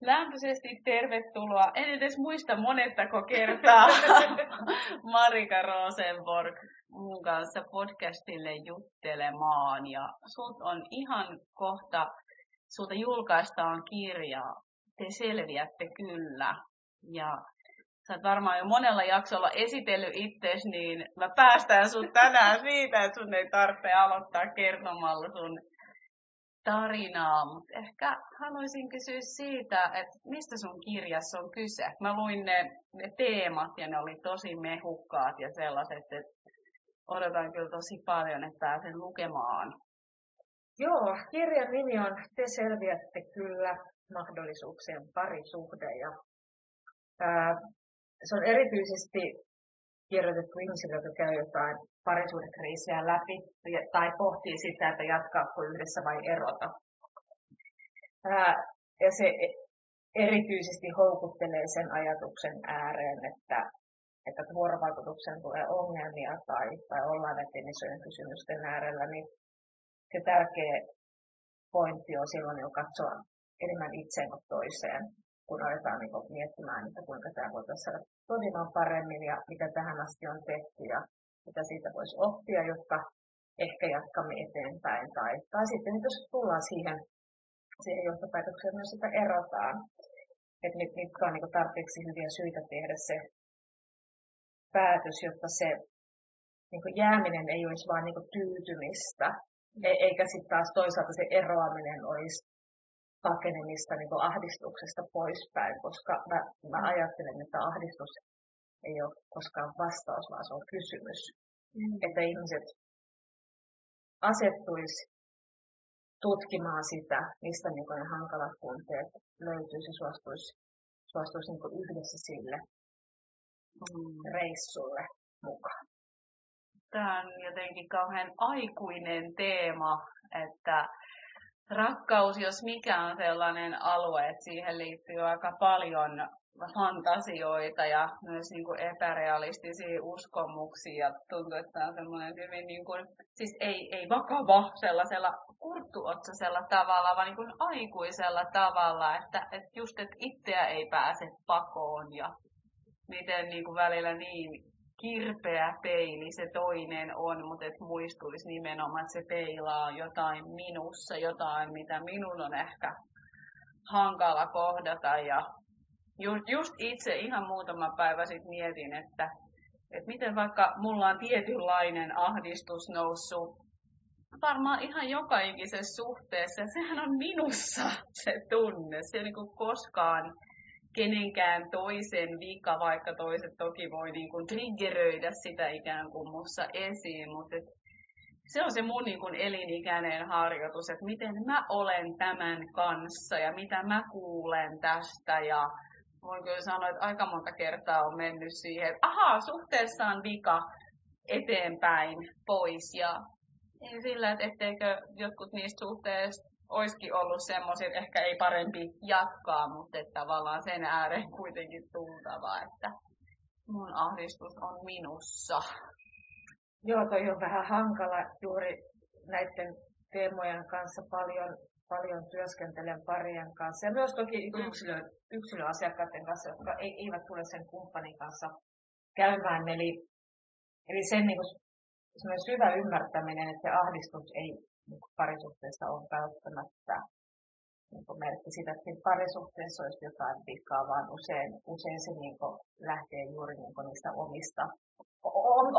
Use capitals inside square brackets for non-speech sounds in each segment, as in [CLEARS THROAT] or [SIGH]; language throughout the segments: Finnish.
Lämpöisesti tervetuloa. En edes muista monettako kertaa [LAUGHS] Marika Rosenborg mun kanssa podcastille juttelemaan. Ja sut on ihan kohta, sulta julkaistaan kirja. Te selviätte kyllä. Ja sä oot varmaan jo monella jaksolla esitellyt itses, niin mä päästään sut tänään siitä, että sun ei tarvitse aloittaa kertomalla sun tarinaa, mutta ehkä haluaisin kysyä siitä, että mistä sun kirjassa on kyse. Mä luin ne, ne teemat ja ne oli tosi mehukkaat ja sellaiset, että odotan kyllä tosi paljon, että pääsen lukemaan. Joo, kirjan nimi on Te selviätte kyllä mahdollisuuksien parisuhde. Ja, ää, se on erityisesti kirjoitettu ihmisille, jotka käy jotain parisuudekriisiä läpi tai pohtii sitä, että jatkaako yhdessä vai erota. Ja se erityisesti houkuttelee sen ajatuksen ääreen, että, että vuorovaikutuksen tulee ongelmia tai, tai ollaan näiden isojen kysymysten äärellä, niin se tärkeä pointti on silloin jo katsoa enemmän itseen kuin toiseen, kun aletaan niin miettimään, että kuinka tämä voitaisiin saada toimimaan paremmin ja mitä tähän asti on tehty ja mitä siitä voisi oppia, jotta ehkä jatkamme eteenpäin. Tai, tai sitten jos tullaan siihen, siihen johtopäätökseen, myös sitä erotaan. Että mitkä on niin tarpeeksi hyviä syitä tehdä se päätös, jotta se niin jääminen ei olisi vain niin tyytymistä, e- eikä sitten taas toisaalta se eroaminen olisi pakenemista niin ahdistuksesta poispäin, koska mä, mä ajattelen, että ahdistus ei ole koskaan vastaus, vaan se on kysymys. Mm. Että ihmiset asettuisi tutkimaan sitä, mistä niin ne hankalat tunteet löytyisi ja suostuisi, suostuisi niin yhdessä sille mm. reissulle mukaan. Tämä on jotenkin kauhean aikuinen teema, että rakkaus, jos mikä on sellainen alue, että siihen liittyy aika paljon fantasioita ja myös niin kuin epärealistisia uskomuksia. Tuntuu, että tämä on semmoinen hyvin, niin kuin, siis ei, ei vakava sellaisella kurttuotsaisella tavalla, vaan niin kuin aikuisella tavalla, että, että just, että itseä ei pääse pakoon ja miten niin kuin välillä niin kirpeä peili se toinen on, mutta että muistuisi nimenomaan, että se peilaa jotain minussa, jotain, mitä minun on ehkä hankala kohdata ja just, just itse ihan muutama päivä sitten mietin, että, että miten vaikka mulla on tietynlainen ahdistus noussut varmaan ihan joka ikisessä suhteessa. Sehän on minussa se tunne. Se ei niin koskaan kenenkään toisen vika, vaikka toiset toki voi niin kuin triggeröidä sitä ikään kuin mussa esiin, mutta et se on se mun niin kuin elinikäinen harjoitus, että miten mä olen tämän kanssa ja mitä mä kuulen tästä. Ja voin kyllä sanoa, että aika monta kertaa on mennyt siihen, että ahaa, suhteessa on vika eteenpäin pois. Ja sillä, että etteikö jotkut niistä suhteista olisikin ollut semmoisia, ehkä ei parempi jatkaa, mutta että tavallaan sen ääreen kuitenkin tultava, että mun ahdistus on minussa. Joo, toi on vähän hankala juuri näiden teemojen kanssa paljon paljon työskentelen parien kanssa ja myös toki mm. yksilö, yksilöasiakkaiden kanssa, jotka eivät tule sen kumppanin kanssa käymään. Eli, eli sen niin kuin, syvä ymmärtäminen, että se ahdistus ei niin kuin parisuhteessa ole välttämättä niin kuin merkki sitä, että parisuhteessa olisi jotain vikaa, vaan usein, usein se niin kuin, lähtee juuri niin kuin, niistä omista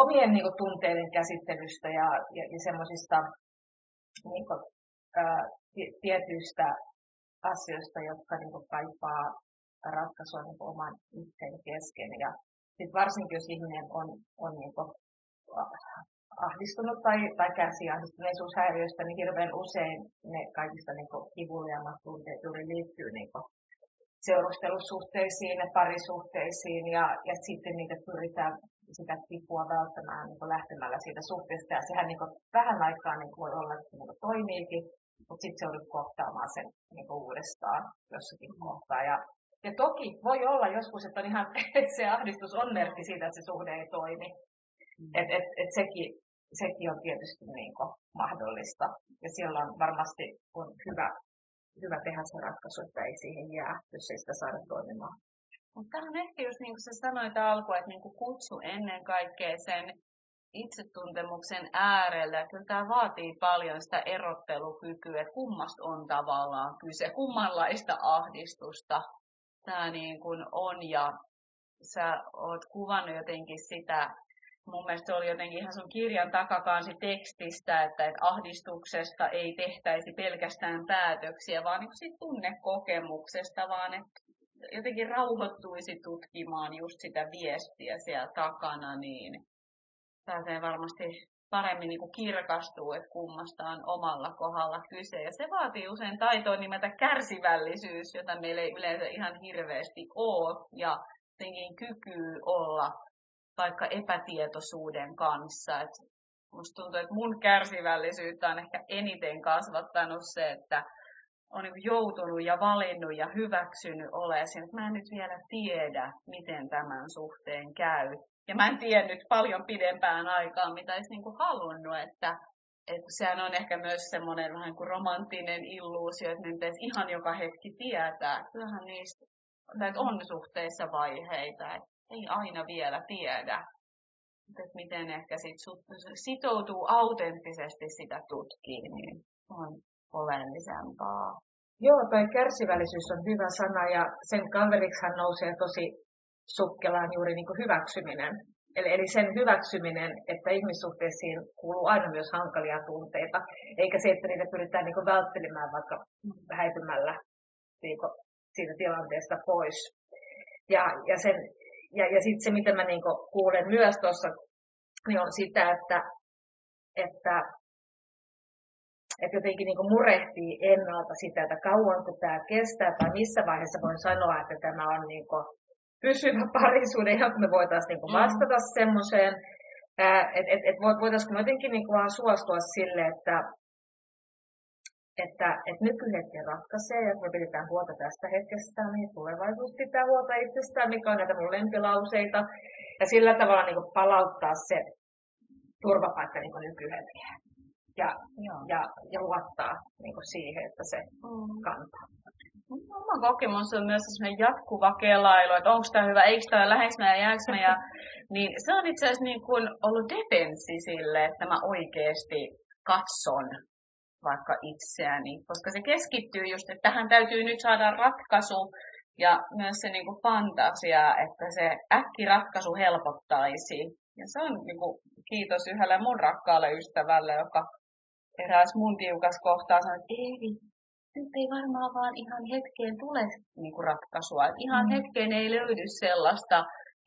omien niin kuin, tunteiden käsittelystä ja, ja, ja semmoisista niin tietyistä asioista, jotka niin kuin, kaipaa ratkaisua niin kuin, oman itsen kesken. Ja sit varsinkin, jos ihminen on, on niin kuin, ahdistunut tai, tai kärsii ahdistuneisuushäiriöistä, niin hirveän usein ne kaikista niin kivuliaimmat tunteet juuri liittyy niin kuin, seurustelusuhteisiin ja parisuhteisiin ja, ja sitten niitä pyritään sitä kipua välttämään niin lähtemällä siitä suhteesta. Ja sehän niin kuin, vähän aikaa niin voi olla, että niin toimiikin, mutta sitten se joudut kohtaamaan sen niin kuin uudestaan jossakin kohtaa. Ja, ja toki voi olla joskus, että on ihan, [LAUGHS] se ahdistus on merkki siitä, että se suhde ei toimi. Mm. Et, et, et sekin, sekin on tietysti niin kuin mahdollista. Ja silloin varmasti on hyvä hyvä tehdä se ratkaisu, että ei siihen jää, jos ei sitä saada toimimaan. Mutta tämä on ehkä just niin kuin sä sanoit alkuun, että niin kuin kutsu ennen kaikkea sen itsetuntemuksen äärellä. Kyllä tämä vaatii paljon sitä erottelukykyä, että kummasta on tavallaan kyse, kummanlaista ahdistusta tämä niin kuin on. Ja sä oot kuvannut jotenkin sitä, mun mielestä se oli jotenkin ihan sun kirjan takakansi tekstistä, että, että ahdistuksesta ei tehtäisi pelkästään päätöksiä, vaan niin siitä tunnekokemuksesta, vaan että jotenkin rauhoittuisi tutkimaan just sitä viestiä siellä takana, niin pääsee varmasti paremmin niin kuin kirkastuu, että kummasta on omalla kohdalla kyse. Ja se vaatii usein taitoa nimeltä kärsivällisyys, jota meillä ei yleensä ihan hirveästi ole. Ja kyky olla vaikka epätietoisuuden kanssa. Et musta tuntuu, että mun kärsivällisyyttä on ehkä eniten kasvattanut se, että on niin joutunut ja valinnut ja hyväksynyt olemaan että mä en nyt vielä tiedä, miten tämän suhteen käy. Ja mä en tiennyt paljon pidempään aikaa, mitä olisi niin halunnut, että, että sehän on ehkä myös semmoinen vähän kuin romanttinen illuusio, että pitäisi ihan joka hetki tietää. Kyllähän niistä että on suhteissa vaiheita, että ei aina vielä tiedä, että miten ehkä sit sitoutuu autenttisesti sitä tutkiin, niin on oleellisempaa. Joo, toi kärsivällisyys on hyvä sana ja sen kaveriksi nousee tosi sukkelaan juuri niin kuin hyväksyminen. Eli, eli sen hyväksyminen, että ihmissuhteisiin kuuluu aina myös hankalia tunteita, eikä se, että niitä pyritään niin kuin välttelemään vaikka häipymällä niin kuin siitä tilanteesta pois. Ja, ja, sen, ja, ja sitten se, mitä mä niin kuin kuulen myös tuossa, niin on sitä, että, että että jotenkin niin kuin murehtii ennalta sitä, että kauanko tämä kestää tai missä vaiheessa voin sanoa, että tämä on niin kuin pysyvä parisuuden, ihan me voitaisiin niin kuin mm. vastata mm. semmoiseen, että et, et voitaisiinko me jotenkin niin kuin vaan suostua sille, että, että, että nykyhetken ratkaisee ja me pidetään huolta tästä hetkestä, niin tulevaisuus pitää huolta itsestään, mikä on näitä mun lempilauseita, ja sillä tavalla niin palauttaa se turvapaikka niin nykyhetkeen ja, ja, ja luottaa niin siihen, että se mm. kantaa. Oma kokemus on myös sellainen jatkuva kelailu, että onko tämä hyvä, eikö tämä läheks mä ja jääkö mä. Ja, [LAUGHS] niin se on itse asiassa niin kuin ollut defenssi sille, että mä oikeasti katson vaikka itseäni, koska se keskittyy just, että tähän täytyy nyt saada ratkaisu ja myös se niin kuin fantasia, että se äkkiratkaisu helpottaisi. Ja se on niin kuin, kiitos yhdelle mun rakkaalle ystävälle, joka eräs mun tiukas kohtaa sanoi, että ei, nyt ei varmaan vaan ihan hetkeen tule niin kuin ratkaisua. Että ihan mm. hetkeen ei löydy sellaista,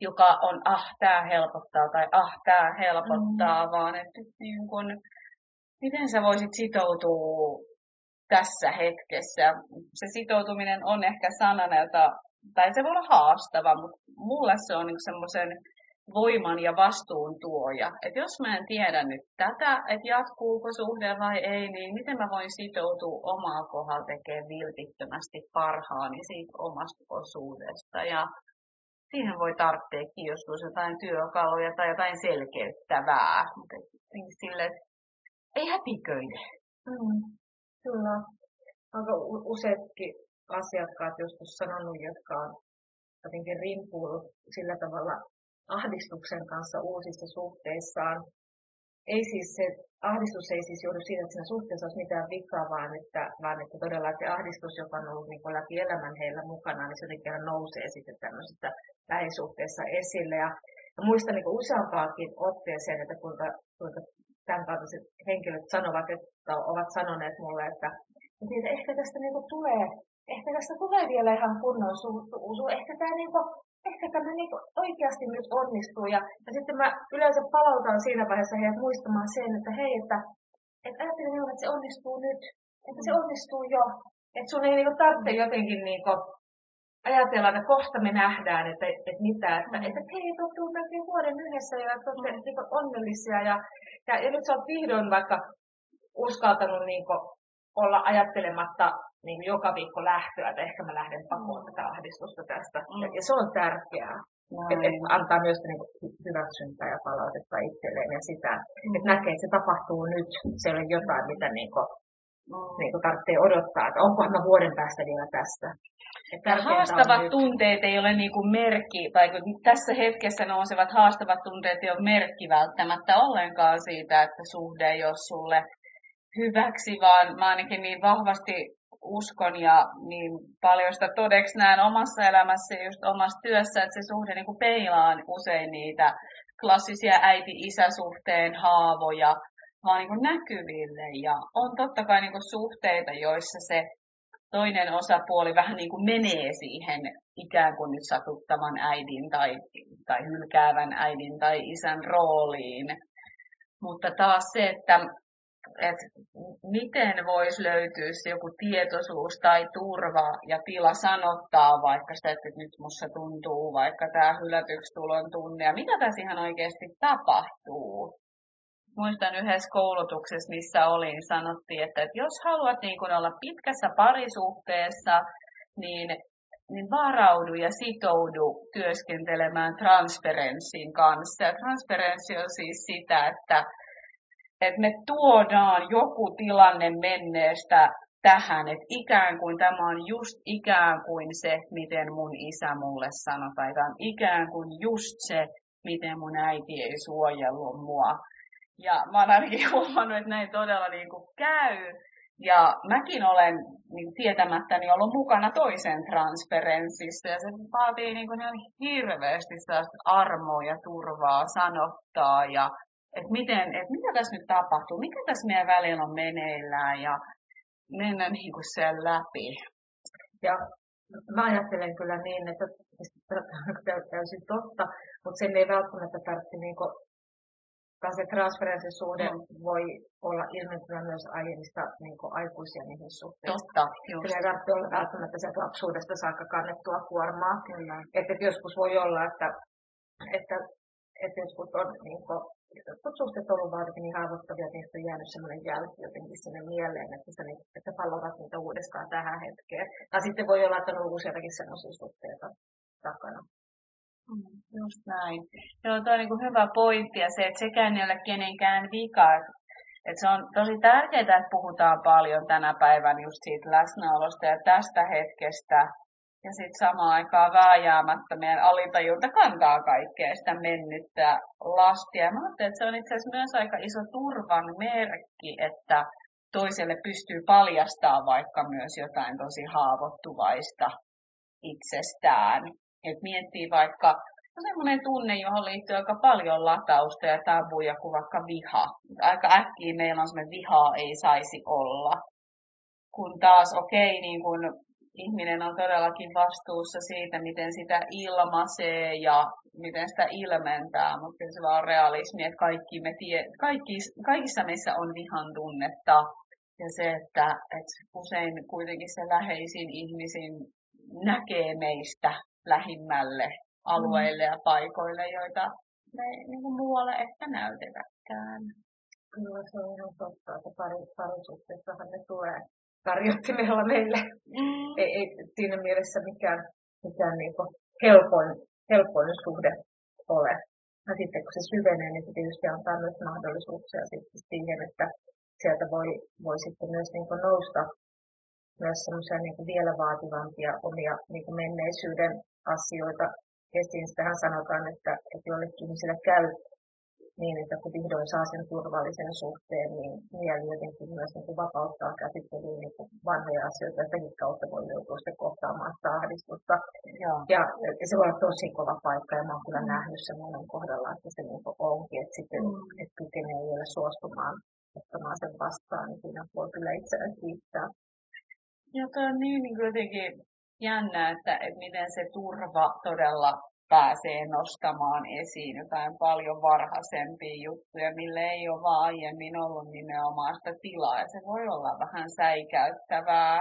joka on ah, tämä helpottaa tai ah, tämä helpottaa, mm. vaan että niin kuin, miten sä voisit sitoutua tässä hetkessä. Se sitoutuminen on ehkä sanana, jota, tai se voi olla haastava, mutta mulle se on niin semmoisen voiman ja vastuun tuoja. Että jos mä en tiedä nyt tätä, että jatkuuko suhde vai ei, niin miten mä voin sitoutua omaa kohdalla tekemään vilpittömästi parhaani siitä omasta osuudesta. Ja siihen voi tarvitseekin joskus jotain työkaluja tai jotain selkeyttävää. Mutta sille, ei hätiköide. Mm, kyllä. Aika useatkin asiakkaat joskus sanonut, jotka on jotenkin rimpuillut sillä tavalla ahdistuksen kanssa uusissa suhteissaan. Ei siis se, ahdistus ei siis joudu siitä, että siinä suhteessa olisi mitään vikaa, vaan että, vaan että todella se ahdistus, joka on ollut niin läpi elämän heillä mukana, niin se jotenkin nousee sitten tämmöisessä lähisuhteessa esille. Ja, ja muistan niin useampaakin otteeseen, että kuinka, kuinka tämän henkilöt sanovat, että ovat sanoneet mulle, että, että ehkä tästä niin tulee, ehkä tästä tulee vielä ihan kunnon suhtuu, ehkä tämä niin kuin, ehkä tämä niin oikeasti nyt onnistuu. Ja, ja sitten mä yleensä palautan siinä vaiheessa heidät muistamaan sen, että hei, että, että ajattelin että se onnistuu nyt, että se onnistuu jo. Että sun ei niin tarvitse jotenkin niin kuin, ajatella, että kohta me nähdään, että, että mitä, että, että hei, te olette vuoden yhdessä ja te olette niin onnellisia. Ja, ja, ja nyt sä oot vihdoin vaikka uskaltanut niin kuin, olla ajattelematta niin kuin joka viikko lähtöä, että ehkä mä lähden pakoon mm. tätä ahdistusta tästä. Mm. Ja se on tärkeää. Että et antaa myös niin kuin, hyväksyntää ja palautetta itselleen ja sitä, mm. että näkee, että se tapahtuu nyt. Se on jotain, mitä niin kuin, mm. Niin kuin tarvitsee odottaa, että onko mä vuoden päästä vielä tässä. Haastavat tunteet ei ole niin kuin merkki, tai kun tässä hetkessä nousevat haastavat tunteet ei ole merkki välttämättä ollenkaan siitä, että suhde ei ole sulle hyväksi, vaan mä ainakin niin vahvasti uskon ja niin paljon sitä todeksi näen omassa elämässä ja just omassa työssä, että se suhde niin kuin peilaa usein niitä klassisia äiti-isäsuhteen haavoja, vaan niin kuin näkyville. Ja on totta kai niin kuin suhteita, joissa se toinen osapuoli vähän niin kuin menee siihen ikään kuin nyt satuttavan äidin tai, tai hylkäävän äidin tai isän rooliin. Mutta taas se, että että miten voisi löytyä se joku tietoisuus tai turva ja tila sanottaa vaikka sitä, että nyt musta tuntuu vaikka tämä hylätyksi tulon tunne ja mitä tässä ihan oikeasti tapahtuu. Muistan yhdessä koulutuksessa, missä olin, sanottiin, että, että jos haluat niin kun olla pitkässä parisuhteessa, niin, niin varaudu ja sitoudu työskentelemään transferenssin kanssa. Ja transferenssi on siis sitä, että että me tuodaan joku tilanne menneestä tähän, että ikään kuin tämä on just ikään kuin se, miten mun isä mulle sanoi, tai ikään kuin just se, miten mun äiti ei suojellut mua. Ja mä oon ainakin huomannut, että näin todella niin kuin käy. Ja mäkin olen niin tietämättäni ollut mukana toisen transferenssissa ja se vaatii niin kuin hirveästi armoa ja turvaa sanottaa ja että miten, että mitä tässä nyt tapahtuu, mikä tässä meidän välillä on meneillään ja mennä niin kuin sen läpi. Ja mä ajattelen kyllä niin, että täysin totta, mutta sen ei välttämättä tarvitse niin se transferenssisuhde mm. voi olla ilmentymä myös aiemmista niin aikuisia niihin suhteista. Totta, just. Kyllä ei tarvitse olla välttämättä sieltä lapsuudesta saakka kannettua kuormaa. Kyllä. Että joskus voi olla, että, että, että joskus on niin kuin, jotkut suhteet on ollut vaan niin haavoittavia, että niistä on jäänyt sellainen jälki jotenkin sinne mieleen, että, se, että pallovat niitä uudestaan tähän hetkeen. Tai sitten voi olla, että on ollut useitakin sellaisia suhteita takana. Mm, just näin. Joo, tuo on niin hyvä pointti ja se, että sekään ei ole kenenkään vika. Että se on tosi tärkeää, että puhutaan paljon tänä päivänä just siitä läsnäolosta ja tästä hetkestä, ja sitten samaan aikaan vääjäämättä meidän alitajunta kantaa kaikkea sitä mennyttä lastia. Mä ajattelin, että se on itse asiassa myös aika iso turvan merkki, että toiselle pystyy paljastaa vaikka myös jotain tosi haavoittuvaista itsestään. Et miettii vaikka no semmoinen tunne, johon liittyy aika paljon latausta ja tabuja kuin vaikka viha. Aika äkkiä meillä on semmoinen vihaa ei saisi olla. Kun taas okei, okay, niin kun ihminen on todellakin vastuussa siitä, miten sitä ilmaisee ja miten sitä ilmentää, mutta se vaan on realismi, että kaikki me tie, kaikki, kaikissa meissä on vihan tunnetta. Ja se, että, että usein kuitenkin se läheisin ihmisin näkee meistä lähimmälle alueille ja paikoille, joita me ei niin kuin muualle ehkä näytetäkään. Kyllä se on ihan totta, että pari, parisuhteessahan ne tulee tarjottimella meille. Mm. Ei, ei siinä mielessä mikään, mikään niin helpoin, helpoin suhde ole. Ja sitten kun se syvenee, niin se tietysti antaa myös mahdollisuuksia sitten siihen, että sieltä voi, voi sitten myös niin nousta myös semmoisia niin vielä vaativampia omia niin menneisyyden asioita esiin. Sitähän sanotaan, että, että jollekin ihmiselle käy niin, että kun vihdoin saa sen turvallisen suhteen, niin mieli jotenkin myös niin kuin vapauttaa käsittelyyn niin kuin vanhoja asioita, ja senkin kautta voi joutua sitten kohtaamaan sitä ahdistusta. Ja, ja, se voi olla tosi kova paikka, ja mä oon kyllä mm. nähnyt sen monen kohdalla, että se niin kuin onkin, että sitten mm. että kykenee vielä suostumaan ottamaan sen vastaan, niin siinä voi kyllä itseään kiittää. Ja tuo on niin, niin jotenkin jännä, että, että miten se turva todella pääsee nostamaan esiin jotain paljon varhaisempia juttuja, mille ei ole vaan aiemmin ollut nimenomaan sitä tilaa. Ja se voi olla vähän säikäyttävää.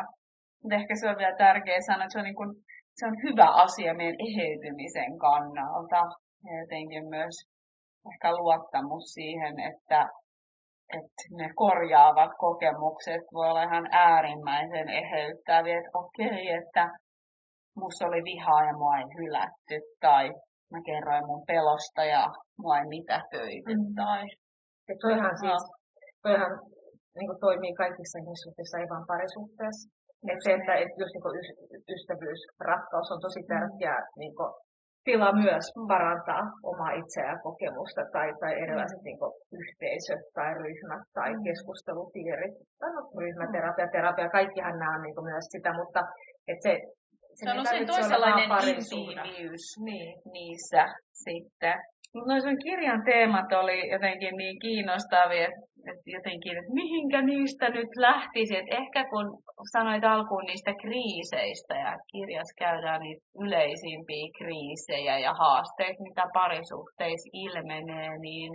Mutta ehkä se on vielä tärkeä sanoa, että se on, niin kuin, se on hyvä asia meidän eheytymisen kannalta. Ja jotenkin myös ehkä luottamus siihen, että, että ne korjaavat kokemukset voi olla ihan äärimmäisen eheyttäviä, että okei, että musta oli vihaa ja mua ei hylätty, tai mä kerroin mun pelosta ja mua ei mitätöity, mm. tai... Ja toihan siis, toihan niin kuin toimii kaikissa ihmissuhteissa, ei vain parisuhteessa. Että se, että, että just niin ystävyys, rakkaus on tosi tärkeä niin kuin, tila myös parantaa omaa itseään kokemusta tai, tai erilaiset mm. niin kuin, yhteisöt tai ryhmät tai mm. keskustelupiirit. Tai no, ryhmäterapia, terapia, kaikkihan nämä on niin kuin, myös sitä, mutta että se, se, se on usein toisenlainen intiimiys niin. niissä sitten. Mutta noisen kirjan teemat oli jotenkin niin kiinnostavia, että jotenkin, että mihinkä niistä nyt lähtisi. Että ehkä kun sanoit alkuun niistä kriiseistä ja kirjassa käydään niitä yleisimpiä kriisejä ja haasteita, mitä parisuhteissa ilmenee, niin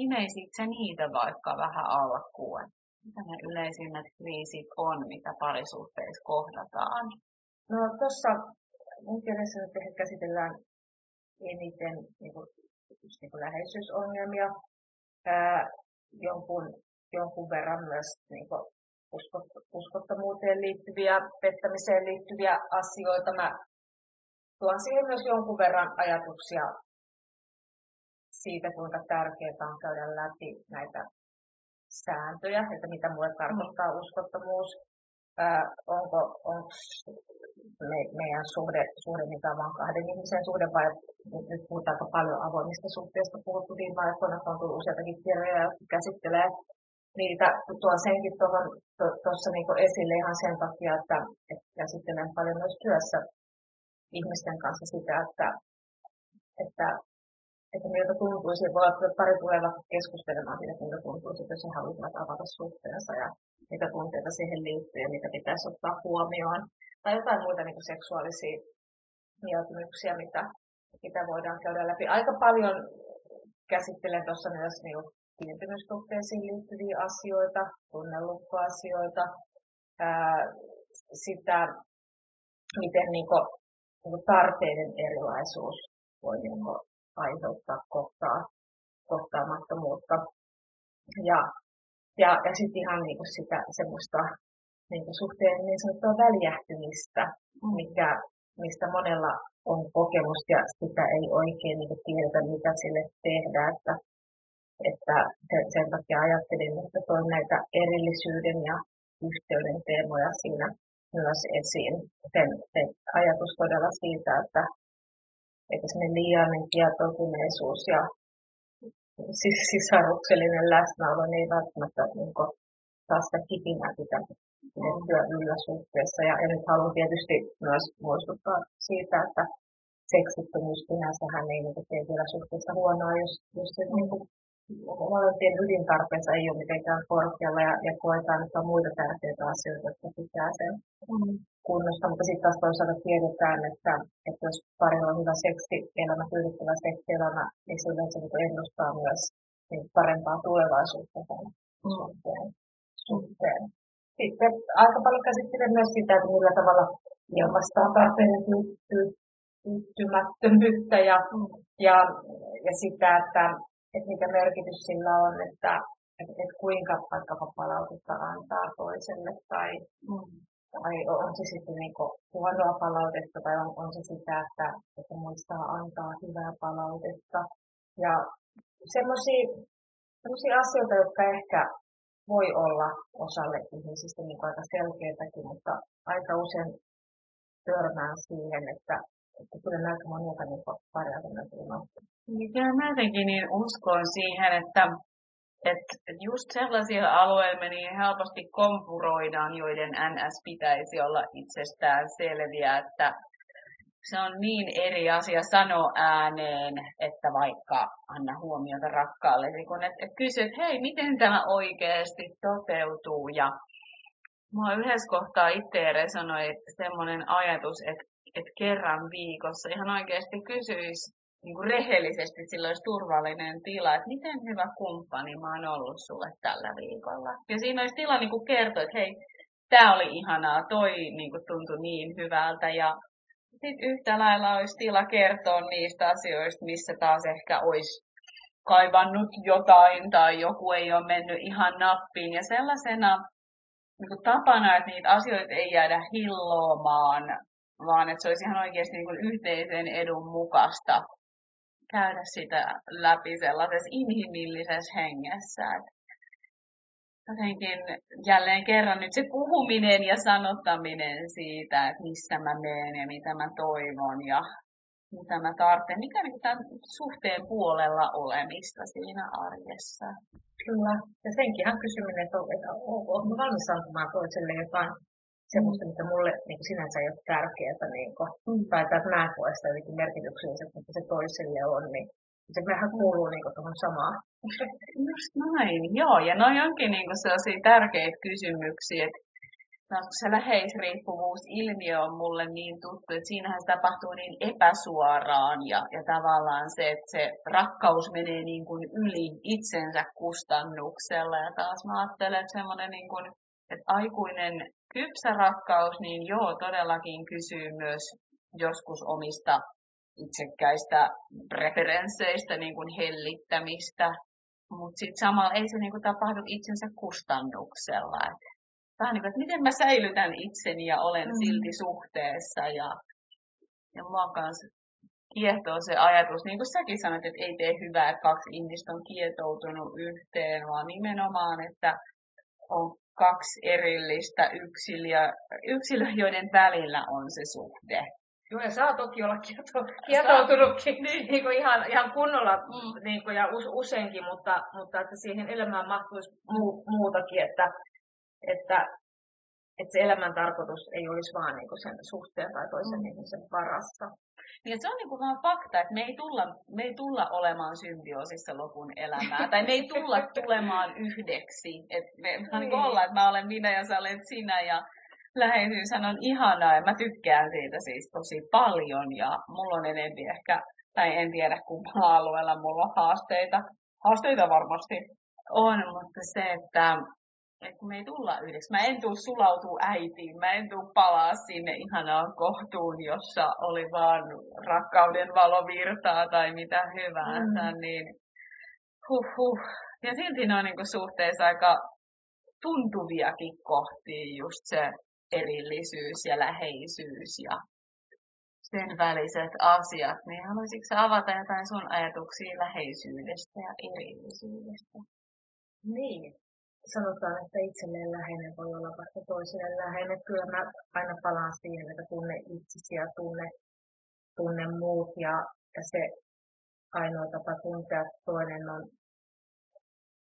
nimeisit sä niitä vaikka vähän alkuun? Mitä ne yleisimmät kriisit on, mitä parisuhteissa kohdataan? No tuossa mun kirjassa nyt käsitellään eniten niin kuin, niin kuin läheisyysongelmia, jonkun, jonkun verran myös niin kuin, uskot, uskottomuuteen liittyviä, pettämiseen liittyviä asioita. Mä tuon siihen myös jonkun verran ajatuksia siitä, kuinka tärkeää on käydä läpi näitä sääntöjä, että mitä mulle tarkoittaa uskottomuus, ää, onko, onko me, meidän suhde, suhde mikä on vain kahden ihmisen suhde, vai nyt puhutaan aika paljon avoimista suhteista, puhuttu viime aikoina, on tullut useitakin kirjoja, jotka käsittelee niitä. Tuon senkin tuossa niinku esille ihan sen takia, että, että käsittelen paljon myös työssä ihmisten kanssa sitä, että, että että miltä tuntuisi, voi olla, pari tulee keskustelemaan siitä, että miltä tuntuisi, jos he haluaisivat avata suhteensa ja mitä tunteita siihen liittyy ja mitä pitäisi ottaa huomioon. Tai jotain muita niin kuin seksuaalisia mieltymyksiä, mitä, mitä voidaan käydä läpi. Aika paljon käsittelen tuossa myös niin kiintymyssuhteisiin liittyviä asioita, tunnelukkoasioita, sitä, miten niin kuin, niin kuin tarpeiden erilaisuus voi niin kuin, aiheuttaa kohtaa, kohtaamattomuutta. Ja, ja, ja sitten ihan niin kuin sitä semmoista niin kuin suhteen niin sanottua väljähtymistä, mikä, mistä monella on kokemus ja sitä ei oikein niin tiedetä, mitä sille tehdä. Että, että sen takia ajattelin, että toin näitä erillisyyden ja yhteyden teemoja siinä myös esiin. Sen, sen ajatus todella siitä, että että semmoinen liiallinen kietoutuneisuus ja siis sisaruksellinen läsnäolo niin ei välttämättä niin kuin, sitä kipinää pitäisi pidettyä yllä suhteessa. Ja, ja nyt haluan tietysti myös muistuttaa siitä, että seksittömyys sinänsähän ei niin vielä suhteessa huonoa, jos, jos se niin kuin, molempien ydintarpeensa ei ole mitenkään korkealla ja, ja koetaan, että on muita tärkeitä asioita, jotka pitää sen mm. kunnosta. Mutta sitten taas toisaalta tiedetään, että, että jos parilla on hyvä seksi, elämä, tyydyttävä seksielämä, niin se yleensä niin ennustaa myös niin parempaa tulevaisuutta sen mm. suhteen. suhteen. Sitten aika paljon käsittelen myös sitä, että millä tavalla ilmastaa tarpeiden tyytymättömyyttä ja, mm. ja, ja sitä, että että mikä merkitys sillä on, että, että, että kuinka vaikkapa palautetta antaa toiselle tai, mm. tai on se sitten niin huonoa palautetta tai on, on se sitä, että, että muistaa antaa hyvää palautetta. Ja sellaisia asioita, jotka ehkä voi olla osalle ihmisistä niin kuin aika selkeitäkin, mutta aika usein törmään siihen, että, että kyllä näitä monia niin paremmin unohtuu. Kyllä mä jotenkin niin uskon siihen, että, että just sellaisilla alueilla niin helposti kompuroidaan, joiden NS pitäisi olla itsestään selviä, että se on niin eri asia sanoa ääneen, että vaikka anna huomiota rakkaalle, kun että, että kysyt, että hei, miten tämä oikeasti toteutuu. Ja mua yhdessä kohtaa itse resonoi semmoinen ajatus, että, että kerran viikossa ihan oikeasti kysyisi niin kuin rehellisesti sillä olisi turvallinen tila, että miten hyvä kumppani mä oon ollut sulle tällä viikolla. Ja siinä olisi tila niin kuin kertoa, että hei, tämä oli ihanaa, toi niin kuin tuntui niin hyvältä. Ja sitten yhtä lailla olisi tila kertoa niistä asioista, missä taas ehkä olisi kaivannut jotain tai joku ei ole mennyt ihan nappiin. Ja sellaisena niin kuin tapana, että niitä asioita ei jäädä hilloamaan, vaan että se olisi ihan oikeasti niin kuin yhteisen edun mukaista käydä sitä läpi sellaisessa inhimillisessä hengessä. jotenkin jälleen kerran nyt se puhuminen ja sanottaminen siitä, että missä mä menen ja mitä mä toivon ja mitä mä tarvitsen, mikä on tämän suhteen puolella olemista siinä arjessa. Kyllä, ja senkin kysyminen, että, että onko valmis antamaan toiselle jotain semmoista, mitä mulle niin kuin sinänsä ei ole tärkeää, niin kuin, mm. tai että mä en koe sitä jotenkin merkityksellistä, mutta se toiselle on, niin se vähän kuuluu niin kuin, tuohon samaan. [LAUGHS] Just näin, joo. Ja noin onkin niin kuin sellaisia tärkeitä kysymyksiä, että no, se läheisriippuvuusilmiö on mulle niin tuttu, että siinähän se tapahtuu niin epäsuoraan ja, ja tavallaan se, että se rakkaus menee niin kuin yli itsensä kustannuksella. Ja taas mä ajattelen, että semmoinen niin kuin, että aikuinen kypsä rakkaus, niin joo, todellakin kysyy myös joskus omista itsekkäistä preferensseistä, niin kuin hellittämistä, mutta sitten samalla ei se niin kuin tapahdu itsensä kustannuksella. Et vähän niin kuin, että miten mä säilytän itseni ja olen mm. silti suhteessa. Ja, ja mua kanssa kiehtoo se ajatus, niin kuin säkin sanoit, että ei tee hyvää, että kaksi ihmistä on kietoutunut yhteen, vaan nimenomaan, että on kaksi erillistä yksilöä, yksilöä joiden välillä on se suhde. Joo, ja saa toki olla kieto, kietoutunutkin niin. [LAUGHS] niin kuin ihan, ihan kunnolla mm. niin kuin, ja useinkin, mutta, mutta että siihen elämään mahtuisi muu, muutakin, että, että, että se elämän tarkoitus ei olisi vaan niin kuin sen suhteen tai toisen mm. ihmisen parasta. Niin, se on niin kuin vaan fakta, että me ei, tulla, me ei tulla olemaan symbioosissa lopun elämää, tai me ei tulla [LAUGHS] tulemaan yhdeksi. Että me niin. niin ollaan, että mä olen minä ja sä olet sinä, ja läheisyys on ihanaa, ja mä tykkään siitä siis tosi paljon, ja mulla on enemmän ehkä, tai en tiedä kumpaa alueella mulla on haasteita. Haasteita varmasti on, mutta se, että että kun me ei tulla yhdeksi, mä en tuu sulautuu äitiin, mä en tuu palaa sinne ihanaan kohtuun, jossa oli vaan rakkauden valovirtaa tai mitä hyvänsä, mm. niin huh, huh. Ja silti ne on niin suhteessa aika tuntuviakin kohtia, just se erillisyys ja läheisyys ja sen väliset asiat, niin haluaisitko avata jotain sun ajatuksia läheisyydestä ja erillisyydestä? Niin, sanotaan, että itselleen läheinen voi olla vaikka toiselle läheinen. Kyllä mä aina palaan siihen, että tunne itsesi ja tunne, tunne muut ja, ja se ainoa tapa tuntea toinen on,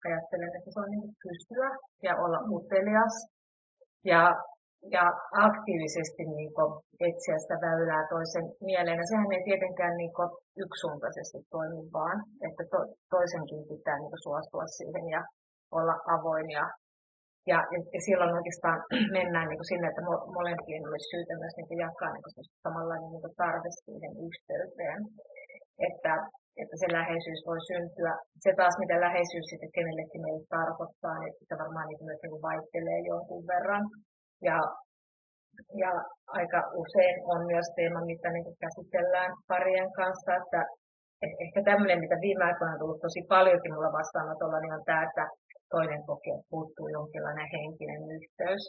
ajattelen, että se on niin kysyä ja olla utelias ja, ja aktiivisesti niin kuin, etsiä sitä väylää toisen mieleen. Ja sehän ei tietenkään niin kuin, yksisuuntaisesti toimi vaan, että to, toisenkin pitää niin kuin, suostua siihen ja olla avoin ja, ja, ja silloin oikeastaan [CLEARS THROAT] mennään niin kuin sinne, että molempien olisi syytä myös niin kuin jakaa niin kuin samanlainen niin kuin tarve siihen yhteyteen. Että, että se läheisyys voi syntyä. Se taas, mitä läheisyys sitten kenellekin meille tarkoittaa, niin se varmaan niin myös niin vaihtelee jonkun verran. Ja, ja aika usein on myös teema, mitä niin käsitellään parien kanssa, että ehkä tämmöinen, mitä viime aikoina on tullut tosi paljonkin mulla vastaanotolla, niin on tämä, että toinen kokee, että puuttuu jonkinlainen henkinen yhteys.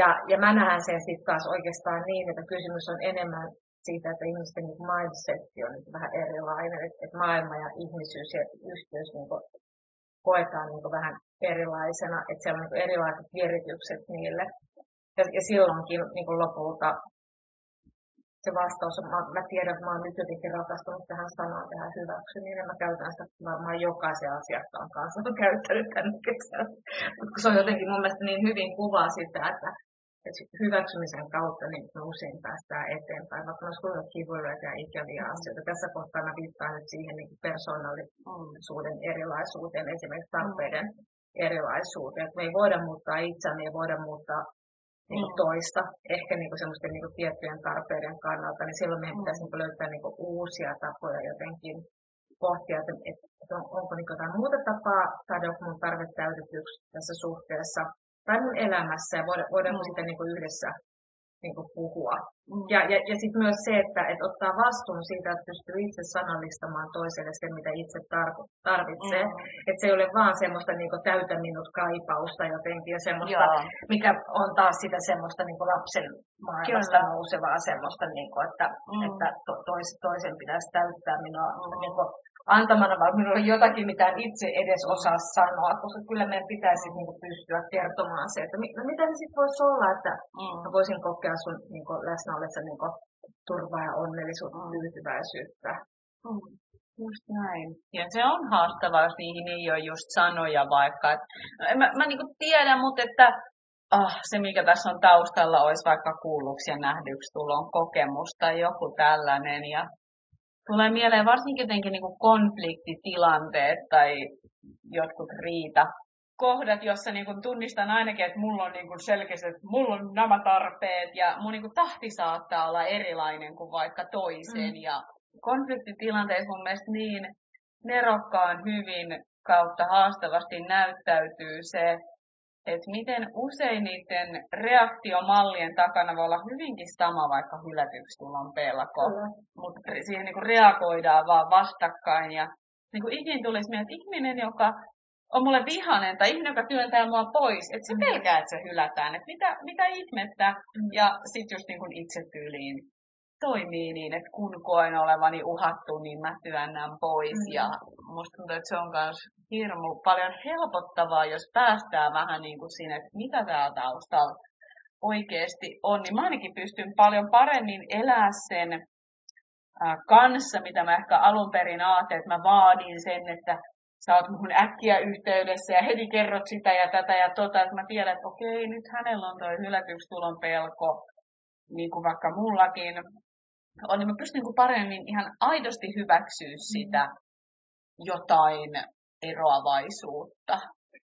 Ja, ja mä näen sen sitten taas oikeastaan niin, että kysymys on enemmän siitä, että ihmisten niin mindset on niin vähän erilainen, että, että maailma ja ihmisyys ja yhteys niin kuin, koetaan niin vähän erilaisena, että siellä on niin erilaiset viritykset niille. Ja, ja silloinkin niin kuin lopulta se vastaus, mä, mä tiedän, että mä oon nyt jotenkin rakastunut tähän sanaan, tähän hyväksyminen, ja mä käytän sitä varmaan jokaisen asiakkaan kanssa, mä käyttänyt tänne kesällä. Mutta se on jotenkin mun mielestä niin hyvin kuvaa sitä, että, hyväksymisen kautta niin me usein päästään eteenpäin, vaikka olisi kuinka kivuja ja ikäviä asioita. Tässä kohtaa mä viittaan nyt siihen niin persoonallisuuden erilaisuuteen, esimerkiksi tarpeiden erilaisuuteen. Me ei voida muuttaa itseämme, me ei voida muuttaa niin toista, ehkä niin kuin semmoisten niin kuin tiettyjen tarpeiden kannalta, niin silloin meidän pitäisi niin kuin löytää niin kuin uusia tapoja jotenkin pohtia, että, että on, onko niin jotain muuta tapaa saada joku mun tarve täytetyksi tässä suhteessa tai mun elämässä ja voidaanko mm. sitten niin kuin yhdessä niin kuin puhua. Mm. Ja, ja, ja sitten myös se, että, että ottaa vastuun siitä, että pystyy itse sanallistamaan toiselle sen, mitä itse tarvitsee. Mm. Että se ei ole vaan semmoista niin kuin, täytä minut kaipausta jotenkin, ja semmoista, Joo. mikä on taas sitä semmoista niin kuin lapsen maailmasta Kyllä. nousevaa semmoista, niin kuin, että, mm. että to, tois, toisen pitäisi täyttää minua mm. niin kuin, antamana, vaan minulla on jotakin, mitä en itse edes osaa sanoa, koska kyllä meidän pitäisi niin kuin, pystyä kertomaan se, että no, mitä se sitten voisi olla, että mm. mä voisin kokea sun niin kuin, läsnä ollessa niin kuin, turvaa ja onnellisuutta, mm. tyytyväisyyttä. Mm. Just näin. Ja se on haastavaa, jos niihin ei ole just sanoja vaikka. Et, no, mä, mä niin tiedän, mutta että ah, se, mikä tässä on taustalla, olisi vaikka kuulluksi ja nähdyksi tulon kokemus tai joku tällainen. Ja tulee mieleen varsinkin jotenkin niin konfliktitilanteet tai jotkut riita kohdat, jossa niin kuin tunnistan ainakin, että mulla on niin kuin selkeästi, että mulla on nämä tarpeet ja mun niin kuin tahti saattaa olla erilainen kuin vaikka toisen. Mm. Ja konfliktitilanteessa mun mielestä niin nerokkaan hyvin kautta haastavasti näyttäytyy se, että miten usein niiden reaktiomallien takana voi olla hyvinkin sama, vaikka hylätyksi tullaan pelko, mutta siihen niin kuin reagoidaan vaan vastakkain. Ja niin kuin ikin tulisi mieleen, että ihminen, joka on mulle vihanen tai ihminen, joka työntää mua pois, että se mm. pelkää, että se hylätään, että mitä, mitä ihmettä. Mm. Ja sitten just niin kuin itsetyyliin toimii niin, että kun koen olevani uhattu, niin mä työnnän pois. Mm. Ja musta tuntuu, että se on myös hirmu paljon helpottavaa, jos päästään vähän niin kuin siinä, että mitä täällä taustalla oikeasti on. Niin mä ainakin pystyn paljon paremmin elää sen kanssa, mitä mä ehkä alun perin ajattelin, että mä vaadin sen, että sä oot mun äkkiä yhteydessä ja heti kerrot sitä ja tätä ja tota, että mä tiedän, että okei, nyt hänellä on toi hylätyksi tulon pelko, niin kuin vaikka mullakin, on, niin mä pystyn niin paremmin ihan aidosti hyväksyä mm. sitä jotain eroavaisuutta.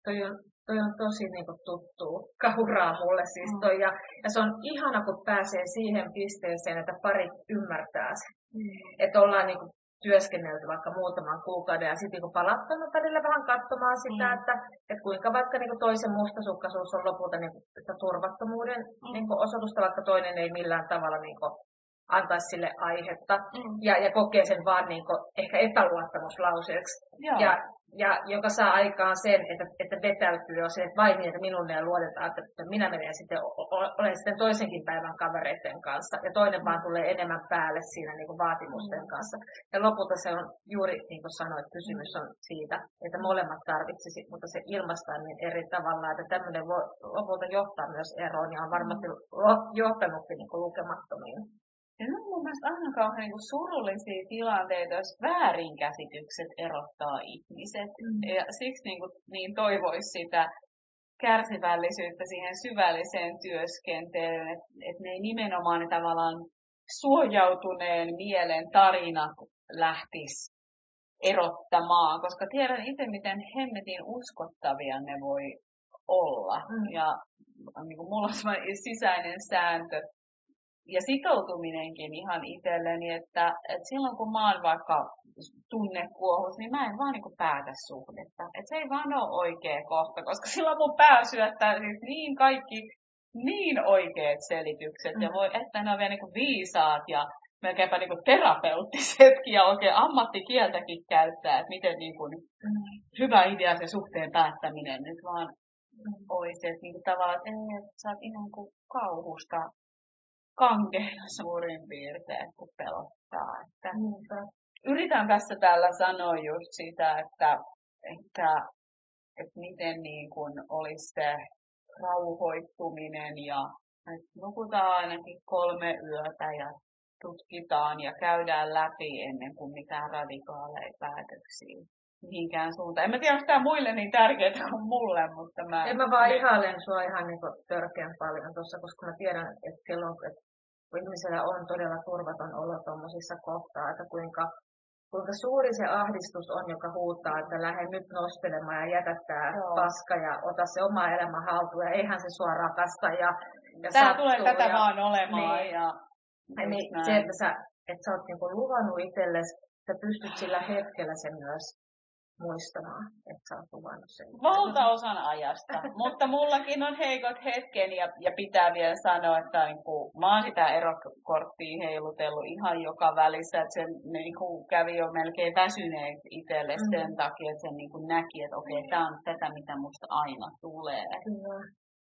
Toi on, toi on tosi niin kuin, tuttu kauraa mulle siis mm. toi. Ja, ja se on ihana, kun pääsee siihen pisteeseen, että pari ymmärtää sen. Mm. Että ollaan niin kuin, työskennelty vaikka muutaman kuukauden ja sitten niin palattanut välillä vähän katsomaan sitä, mm. että, että kuinka vaikka niin toisen mustasukkaisuus on lopulta niin kuin, sitä turvattomuuden mm. niin kuin, osoitusta, vaikka toinen ei millään tavalla niin kuin, antaa sille aihetta mm. ja, ja kokee sen vaan niin kuin, ehkä epäluottamuslauseeksi. Joo. Ja, ja joka saa aikaan sen, että, että vetäytyy jo se, että vain niin, että minun ei luotetaan, että minä menen sitten, olen sitten toisenkin päivän kavereiden kanssa, ja toinen vaan tulee enemmän päälle siinä niin kuin vaatimusten mm. kanssa. Ja lopulta se on juuri niin kuin sanoit, kysymys on siitä, että molemmat tarvitsisi, mutta se ilmaistaan niin eri tavalla, että tämmöinen voi lopulta johtaa myös eroon, ja on varmasti johtanutkin niin kuin lukemattomiin ja ne on mun mielestä aina kauhean niin surullisia tilanteita, jos väärinkäsitykset erottaa ihmiset. Mm. Ja siksi niin, kuin, niin toivoisi sitä kärsivällisyyttä siihen syvälliseen työskentelyyn, että et ne ei nimenomaan ne tavallaan suojautuneen mielen tarinat lähtis erottamaan, koska tiedän itse, miten hemmetin uskottavia ne voi olla. Mm. Ja niin kuin mulla on sisäinen sääntö, ja sitoutuminenkin ihan itselleni, että, että silloin kun mä oon vaikka tunnekuohus, niin mä en vaan niin päätä suhdetta. Että se ei vaan ole oikea kohta, koska silloin mun pää syöttää siis niin kaikki niin oikeat selitykset. Mm. Ja voi, että ne on vielä niin viisaat ja melkeinpä niin terapeuttisetkin ja oikein ammattikieltäkin käyttää, että miten niin kuin mm. hyvä idea se suhteen päättäminen nyt vaan mm. olisi. Että niin kuin tavallaan, että, ei, että sä oot ihan kuin kauhusta kankeina suurin piirtein, kun pelottaa. Että yritän tässä täällä sanoa just sitä, että, että, että miten niin kuin olisi se rauhoittuminen ja että nukutaan ainakin kolme yötä ja tutkitaan ja käydään läpi ennen kuin mitään radikaaleja päätöksiä mihinkään suuntaan. En mä tiedä, onko tämä muille niin tärkeää kuin mulle, mutta mä... En mä vaan ihailen sua ihan niin törkeän paljon tuossa, koska mä tiedän, että silloin, että kun ihmisellä on todella turvaton olo tuommoisissa kohtaa, että kuinka, kuinka suuri se ahdistus on, joka huutaa, että lähde nyt nostelemaan ja jätä tämä paska ja ota se oma elämä haltuun ja eihän se sua rakasta. Ja, ja tämä tulee tätä ja, vaan olemaan. Niin, ja, niin, se, että sä, että sä oot niinku luvannut itsellesi, että pystyt sillä hetkellä sen myös muistamaan, että sä oot luvannut sen. Valtaosan ajasta, [LAUGHS] mutta mullakin on heikot hetken ja, ja pitää vielä sanoa, että niin kuin, mä oon sitä erokorttia heilutellut ihan joka välissä, että se niin kuin, kävi jo melkein väsyneen itselle mm. sen takia, että se niin kuin, näki, että okei, okay, tämä on tätä, mitä musta aina tulee.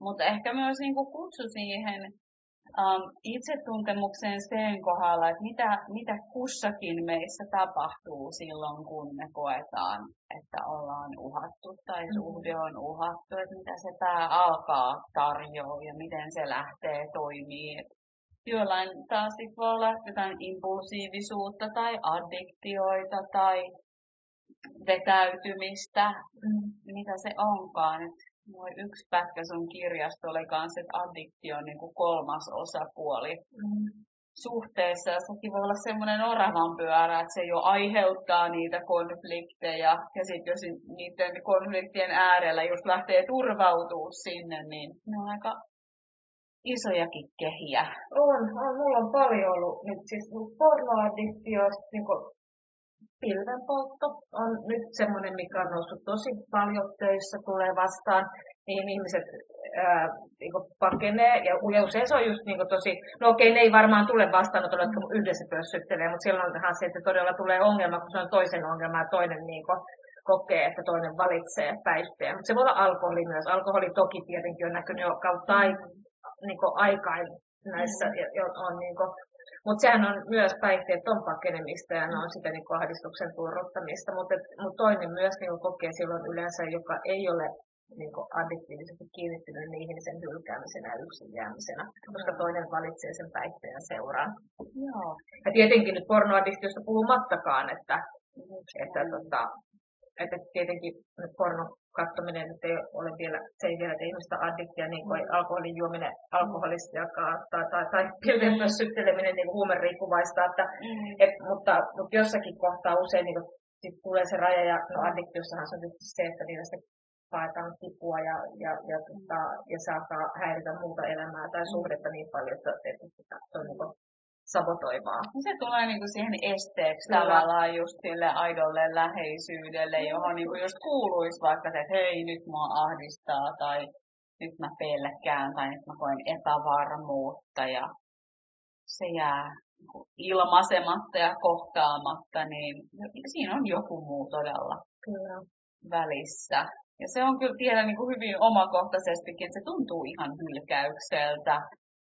Mutta ehkä myös niin kuin, kutsu siihen um, itsetuntemukseen sen kohdalla, että mitä, mitä kussakin meissä tapahtuu silloin, kun me koetaan, että ollaan uhattu tai mm. suhde on uhattu, että mitä se pää alkaa tarjoa ja miten se lähtee toimii. Joillain taas voi olla jotain impulsiivisuutta tai addiktioita tai vetäytymistä, mm. mitä se onkaan. Et Moi yksi pätkä sun kirjasta oli kanssa, että addiktio on niin kuin kolmas osapuoli mm. suhteessa. Ja sekin voi olla semmoinen oravan pyörä, että se jo aiheuttaa niitä konflikteja. Ja sitten jos niiden konfliktien äärellä just lähtee turvautuu sinne, niin ne on aika isojakin kehiä. On, on. Mulla on paljon ollut nyt siis pornoaddiktio, niin pilvenpoltto on nyt semmoinen, mikä on noussut tosi paljon töissä, tulee vastaan, niin ihmiset ää, niin pakenee, ja, ja usein se on just niin tosi, no okei, ne ei varmaan tule vastaan, jotka yhdessä pössyttelee, mutta silloinhan se, että todella tulee ongelma, kun se on toisen ongelma ja toinen niin kuin, kokee, että toinen valitsee päihteen. Mutta se voi olla alkoholi myös. Alkoholi toki tietenkin on näkynyt jo kautta niin aikaan näissä, mm. on niin kuin, mutta sehän on myös päihteet on pakenemista ja ne on sitä niin ahdistuksen turruttamista. Mutta mut toinen myös niin kokee silloin yleensä, joka ei ole niin addiktiivisesti kiinnittynyt niihin sen hylkäämisenä ja yksin jäämisenä, koska toinen valitsee sen päihteen seuraan. Joo. Ja tietenkin nyt pornoaddiktiosta puhumattakaan, että, että, tota, että tietenkin porno katsominen nyt ei ole vielä, se ei vielä tee ihmistä addiktia, niin kuin mm. alkoholin juominen alkoholista tai, tai, tai, tai pilven sytteleminen niin huumeriippuvaista, että, mm. et, mutta, mutta, jossakin kohtaa usein niin kuin, sit tulee se raja, ja no addiktiossahan se on tietysti se, että niistä paetaan kipua ja, ja, ja, tota, ja saattaa häiritä muuta elämää tai suhdetta niin paljon, että, että, että se on niin kuin, sabotoivaa. Se tulee niinku siihen esteeksi Kyllä. tavallaan just sille aidolle läheisyydelle, johon niinku just kuuluisi vaikka se, että hei nyt mua ahdistaa tai nyt mä pelkään tai nyt mä koen epävarmuutta ja se jää niinku ilmaisematta ja kohtaamatta, niin siinä on joku muu todella Kyllä. välissä. Ja se on kyllä tiedän niin kuin hyvin omakohtaisestikin, että se tuntuu ihan hylkäykseltä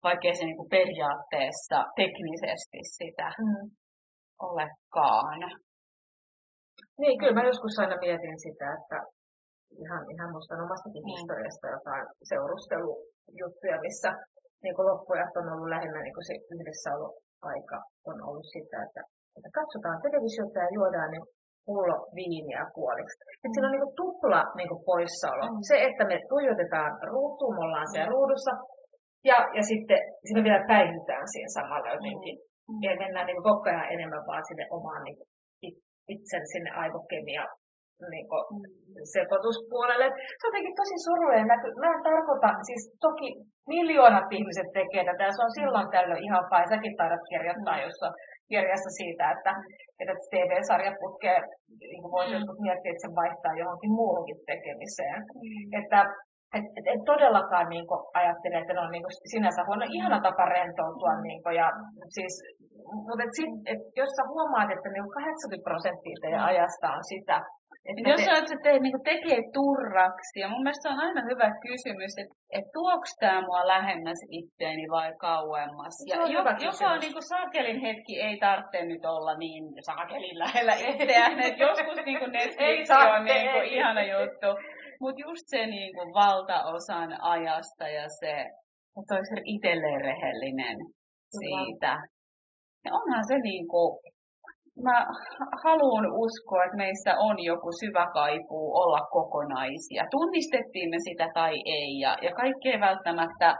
vaikkei se niin kuin periaatteessa teknisesti sitä mm. olekaan. Niin, kyllä mä joskus aina mietin sitä, että ihan, ihan muistan omastakin mm. historiasta jotain seurustelujuttuja, missä niin kuin loppujat on ollut lähinnä niin kuin se aika on ollut sitä, että, että katsotaan televisiota ja juodaan niin pullo viiniä puoliksi. Mm. Et siinä on niin kuin tupla niin kuin poissaolo. Mm. Se, että me tuijotetaan ruutuun, me ollaan siellä mm. ruudussa, ja, ja sitten siinä vielä päihitetään siinä samalla jotenkin. Mm. Ja mennään niin koko ajan enemmän vaan sinne omaan niin itsen sinne aivokemia niin kuin, mm. sekoituspuolelle. Se on jotenkin tosi surullinen. Mä en tarkoita, siis toki miljoonat ihmiset tekee tätä ja se on silloin tällöin ihan fine. Säkin taidat kirjoittaa mm. jossa kirjassa siitä, että, että TV-sarja putkee, niin voisi mm. joskus miettiä, että se vaihtaa johonkin muuhunkin tekemiseen. Mm. Että et, et, et todellakaan niin ajattele, että ne on niin kuin, sinänsä huono, ihana tapa rentoutua. Niin kuin, ja, siis, mutta et sit, et, jos sä huomaat, että niin 80 prosenttia teidän mm. ajasta on sitä, että jos te... olet, että te, niin tekee turraksi, ja mun mielestä on aina hyvä kysymys, että, että tuoks tämä mua lähemmäs itteeni vai kauemmas. Ja joka, joka on niin kuin sakelin hetki, ei tarvitse nyt olla niin sakelin lähellä itseään, että joskus niin kuin Netflix on niin kuin ihana juttu. Mutta just se niin kuin valtaosan ajasta ja se, että olisi itselleen rehellinen siitä. Ja onhan se niin kuin, mä haluan uskoa, että meissä on joku syvä kaipuu olla kokonaisia. Tunnistettiin me sitä tai ei, ja, ja kaikki ei välttämättä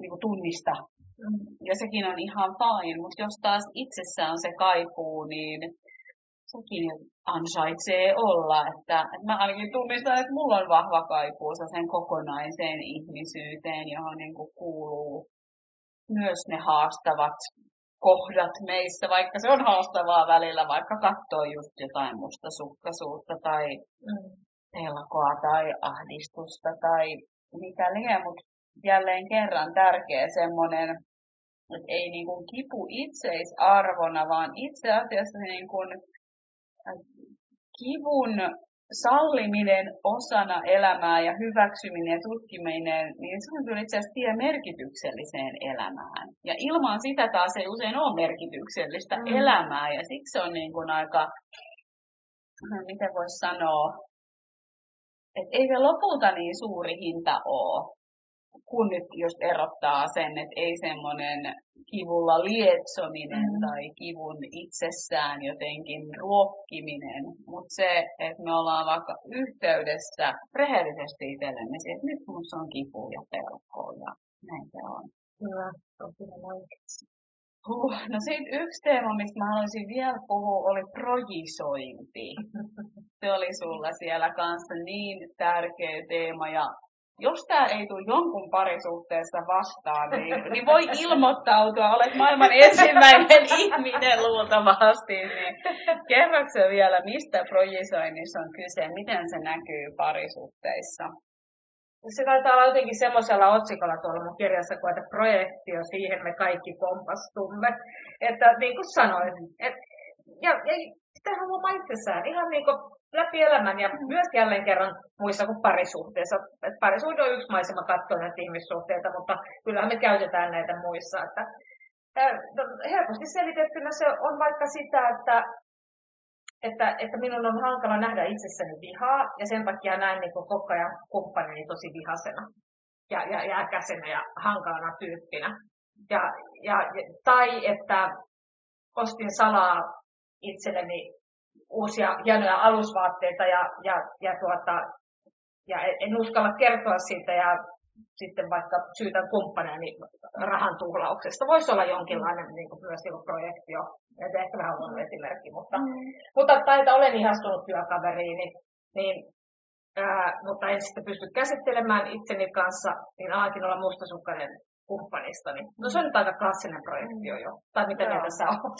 niin kuin tunnista. Mm. Ja sekin on ihan fine, mutta jos taas itsessään se kaipuu, niin sekin ansaitsee olla. Että, että mä ainakin tunnistan, että mulla on vahva kaipuu sen kokonaiseen ihmisyyteen, johon niin kuin kuuluu myös ne haastavat kohdat meissä, vaikka se on haastavaa välillä, vaikka katsoo just jotain mustasukkaisuutta tai mm. pelkoa tai ahdistusta tai mitä liian, mutta jälleen kerran tärkeä semmoinen, että ei niin kuin kipu itseisarvona, vaan itse asiassa niin kuin kivun salliminen osana elämää ja hyväksyminen ja tutkiminen, niin se on kyllä itse asiassa tie merkitykselliseen elämään. Ja ilman sitä taas ei usein ole merkityksellistä mm. elämää, ja siksi se on niin kuin aika, miten voisi sanoa, että ei se lopulta niin suuri hinta ole, kun nyt just erottaa sen, että ei semmoinen kivulla lietsominen mm. tai kivun itsessään jotenkin ruokkiminen, mutta se, että me ollaan vaikka yhteydessä rehellisesti itsellemme että nyt minussa on kipu ja pelko ja näin se on. Kyllä, tosi oikeasti. Huh, no sitten yksi teema, mistä mä haluaisin vielä puhua, oli projisointi. [LAUGHS] Se oli sulla siellä kanssa niin tärkeä teema ja jos tämä ei tule jonkun parisuhteessa vastaan, niin, niin voi ilmoittautua, olet maailman ensimmäinen [LAUGHS] ihminen luultavasti. Niin kerroksä vielä, mistä projisoinnissa on kyse, miten se näkyy parisuhteissa? Se taitaa olla jotenkin semmoisella otsikolla tuolla mun kirjassa, kun että projektio, siihen me kaikki kompastumme. Että niin kuin sanoin, et, ja, ja sitähän on itsessään ihan niin kuin läpi elämän ja myös jälleen kerran muissa kuin parisuhteissa. Et parisuhde on yksi maisema katsoa näitä ihmissuhteita, mutta kyllähän me käytetään näitä muissa. Että, no, helposti selitettynä se on vaikka sitä, että, että, että minun on hankala nähdä itsessäni vihaa ja sen takia näen niin koko ajan kumppanini tosi vihasena ja, ja, ja äkäisenä ja hankalana tyyppinä. Ja, ja, tai että ostin salaa itselleni uusia hienoja alusvaatteita ja, ja, ja, tuota, ja en uskalla kertoa siitä ja sitten vaikka syytän kumppaneeni rahan tuhlauksesta. Voisi olla jonkinlainen niin kuin myös niin projektio. Et ehkä vähän huono esimerkki, mutta, mm. mutta tai että olen ihastunut työkaveriin, niin, niin ää, mutta en sitten pysty käsittelemään itseni kanssa, niin ainakin olla mustasukkainen kumppanista. Niin, no se on nyt aika klassinen projekti jo. Tai mitä Joo. mieltä sä oot?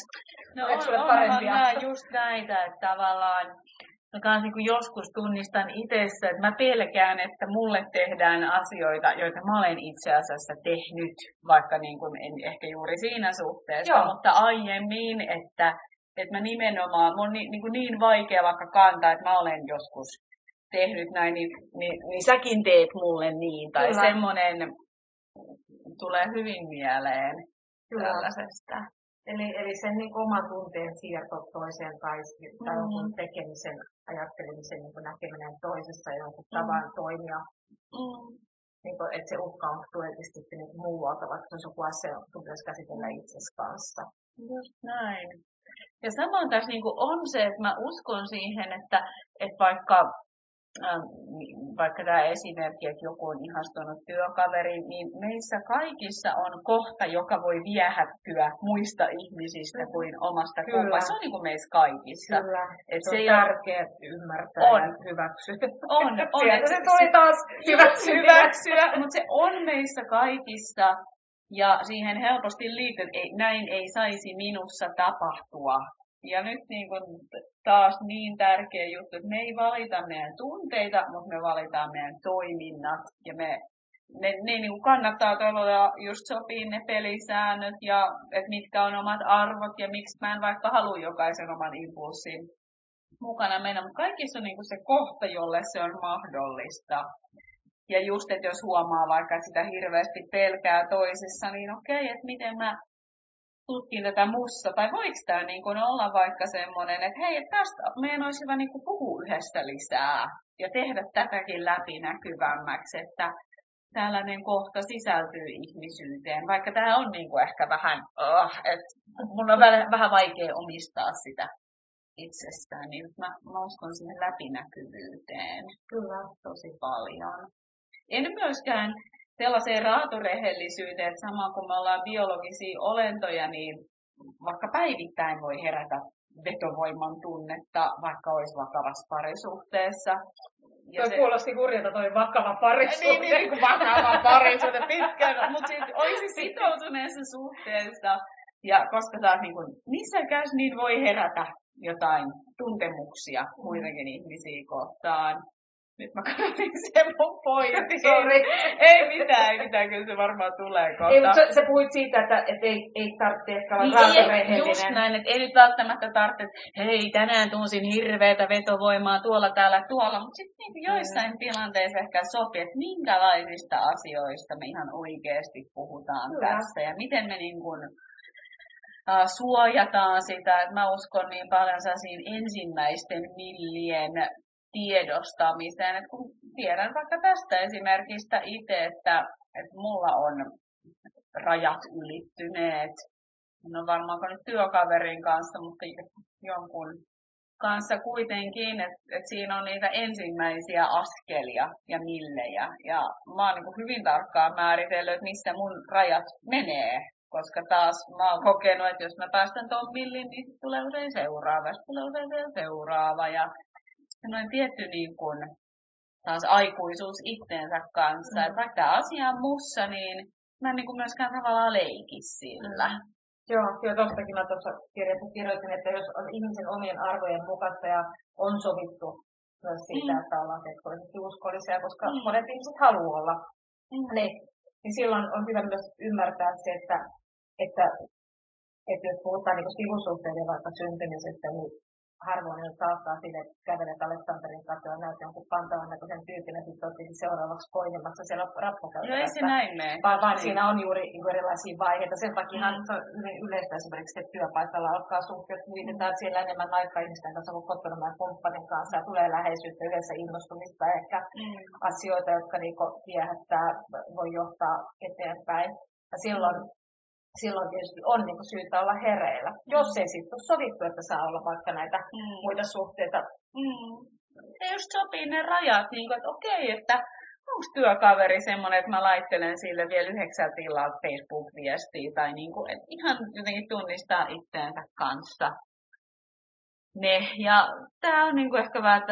No on, on, parempia? on just näitä, että tavallaan Mä kans niin joskus tunnistan itsessä, että mä pelkään, että mulle tehdään asioita, joita mä olen itse asiassa tehnyt, vaikka niin kuin en ehkä juuri siinä suhteessa, Joo. mutta aiemmin, että, että mä nimenomaan, mun on niin, niin, kuin niin vaikea vaikka kantaa, että mä olen joskus tehnyt näin, niin, niin, niin säkin teet mulle niin, tai Kyllä. semmoinen tulee hyvin mieleen Kyllä. tällaisesta. Eli, eli sen niin oman tunteen siirto toiseen tai, tai mm. jonkun tekemisen, ajattelemisen niin näkeminen toisessa jonkun mm. tavan toimia. Mm. Niin kuin, että se uhka on tuellisesti niin muualta, vaikka se on joku asia, pitäisi käsitellä itsesi kanssa. Just näin. Ja samoin tässä niin on se, että mä uskon siihen, että, että vaikka vaikka tämä esimerkki, että joku on ihastunut työkaveri, niin meissä kaikissa on kohta, joka voi viehättyä muista ihmisistä kuin omasta kumppanista. Se on niin kuin meissä kaikissa. Kyllä. Et se, se on tärkeää ymmärtää on. ja hyväksyä. On, [LAUGHS] on. se tuli taas [LAUGHS] hyväksyä. hyväksyä mutta se on meissä kaikissa. Ja siihen helposti liittyy, että ei, näin ei saisi minussa tapahtua. Ja nyt niin kuin taas niin tärkeä juttu, että me ei valita meidän tunteita, mutta me valitaan meidän toiminnat. Ja me, ne, ne niin kuin kannattaa todella just sopii ne pelisäännöt ja että mitkä on omat arvot ja miksi mä en vaikka halua jokaisen oman impulssin mukana mennä. Mutta kaikissa on niin kuin se kohta, jolle se on mahdollista. Ja just, että jos huomaa vaikka, että sitä hirveästi pelkää toisessa, niin okei, että miten mä tutkin tätä mussa, tai voiko tämä niin kuin olla vaikka semmoinen, että hei, tästä meidän olisi hyvä niin puhua yhdessä lisää ja tehdä tätäkin läpinäkyvämmäksi, että tällainen kohta sisältyy ihmisyyteen, vaikka tämä on niin kuin ehkä vähän, oh, että mun on vähän, vähän vaikea omistaa sitä itsestään, niin mä, mä uskon sinne läpinäkyvyyteen Kyllä. tosi paljon. En myöskään sellaiseen raatorehellisyyteen, että sama kun me ollaan biologisia olentoja, niin vaikka päivittäin voi herätä vetovoiman tunnetta, vaikka olisi vakavassa parisuhteessa. Ja toi se... kuulosti hurjalta toi vakava parisuhde. Niin, niin, niin vakava [LAUGHS] parisuhde pitkään, mutta siis olisi sitoutuneessa suhteessa. Ja koska taas niin kuin, nisäkäs, niin voi herätä jotain tuntemuksia muitakin ihmisiä kohtaan. Nyt mä katsoin [LAUGHS] sen mun pointti. Sorry. [LAUGHS] ei mitään, ei mitään, kyllä se varmaan tulee kohta. Ei, mutta sä, puhuit siitä, että et ei, ei tarvitse ehkä olla niin, ei, Just näin, että ei nyt välttämättä tarvitse, että hei, tänään tunsin hirveätä vetovoimaa tuolla, täällä, tuolla. Mutta sitten niin joissain mm. tilanteissa ehkä sopii, että minkälaisista asioista me ihan oikeasti puhutaan Kyllä. tässä. Ja miten me niin kuin, suojataan sitä, että mä uskon niin paljon sellaisiin ensimmäisten millien tiedostamiseen. että kun tiedän vaikka tästä esimerkistä itse, että, että mulla on rajat ylittyneet. Ole varmaanko nyt työkaverin kanssa, mutta jonkun kanssa kuitenkin, että, että siinä on niitä ensimmäisiä askelia ja millejä. Ja mä oon niin hyvin tarkkaan määritellyt, että missä mun rajat menee. Koska taas mä oon kokenut, että jos mä päästän ton millin, niin tulee usein seuraava, tulee usein seuraava. Ja semmoinen tietty niin kuin, taas aikuisuus itteensä kanssa. Mm. Vaikka tämä asia on mussa, niin mä en niin kuin myöskään tavallaan leiki sillä. Mm. Joo, joo tuostakin mä tuossa kirjassa kirjoitin, että jos on ihmisen omien arvojen mukaista ja on sovittu myös siitä, mm. että ollaan seksuaalisesti uskollisia, koska mm. monet ihmiset haluaa olla, mm. niin, niin silloin on hyvä myös ymmärtää se, että, että, että jos puhutaan niin sivusuhteiden vaikka syntymisestä, niin harvoin jos saattaa sille, että kävelet Aleksanterin kanssa ja näet jonkun kantavan näköisen tyypin ja sitten olet seuraavaksi poimimassa siellä rappakäytävässä. Joo, ei se näin mene. Vaan, vaan siinä on juuri niin erilaisia vaiheita. Sen takia mm. se on yleistä esimerkiksi, että työpaikalla alkaa suhteet, vietetään mm. siellä enemmän aikaa ihmisten kanssa kuin kotona ja kumppanin kanssa ja tulee läheisyyttä, yleensä innostumista ja ehkä mm. asioita, jotka niin viehättää, voi johtaa eteenpäin. Ja silloin mm silloin tietysti on niin kuin syytä olla hereillä. Jos ei sitten ole sovittu, että saa olla vaikka näitä mm. muita suhteita. Mm. Ja just sopii ne rajat, niin kuin, että okei, että onko työkaveri semmoinen, että mä laittelen sille vielä yhdeksältä illalla Facebook-viestiä tai niin kuin, että ihan jotenkin tunnistaa itteensä kanssa ne. Ja tämä on niinku ehkä vähän,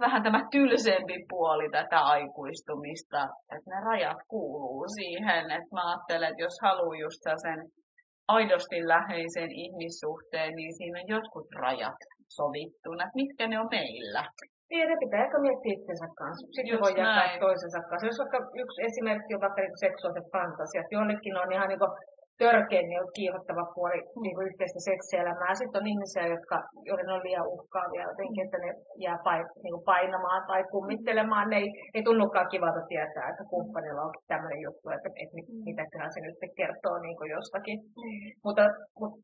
vähän tämä tylsempi puoli tätä aikuistumista, että ne rajat kuuluu siihen, että mä ajattelen, että jos haluaa just sen aidosti läheisen ihmissuhteen, niin siinä on jotkut rajat sovittuna, että mitkä ne on meillä. Niin, ne pitää ehkä miettiä itsensä kanssa. Sitten Just voi jättää toisensa kanssa. Jos vaikka yksi esimerkki on vaikka niin seksuaaliset fantasiat, jollekin on ihan niin törkein niin kiihottava puoli niin kuin yhteistä seksielämää. Sitten on ihmisiä, jotka, joiden on liian uhkaavia jotenkin, että ne jää pain, niin kuin painamaan tai kummittelemaan. Ne ei, ei tunnukaan kivalta tietää, että kumppanilla on tämmöinen juttu, että, että mit, mm. mitäköhän se nyt kertoo niin kuin jostakin. Mm. Mutta, mutta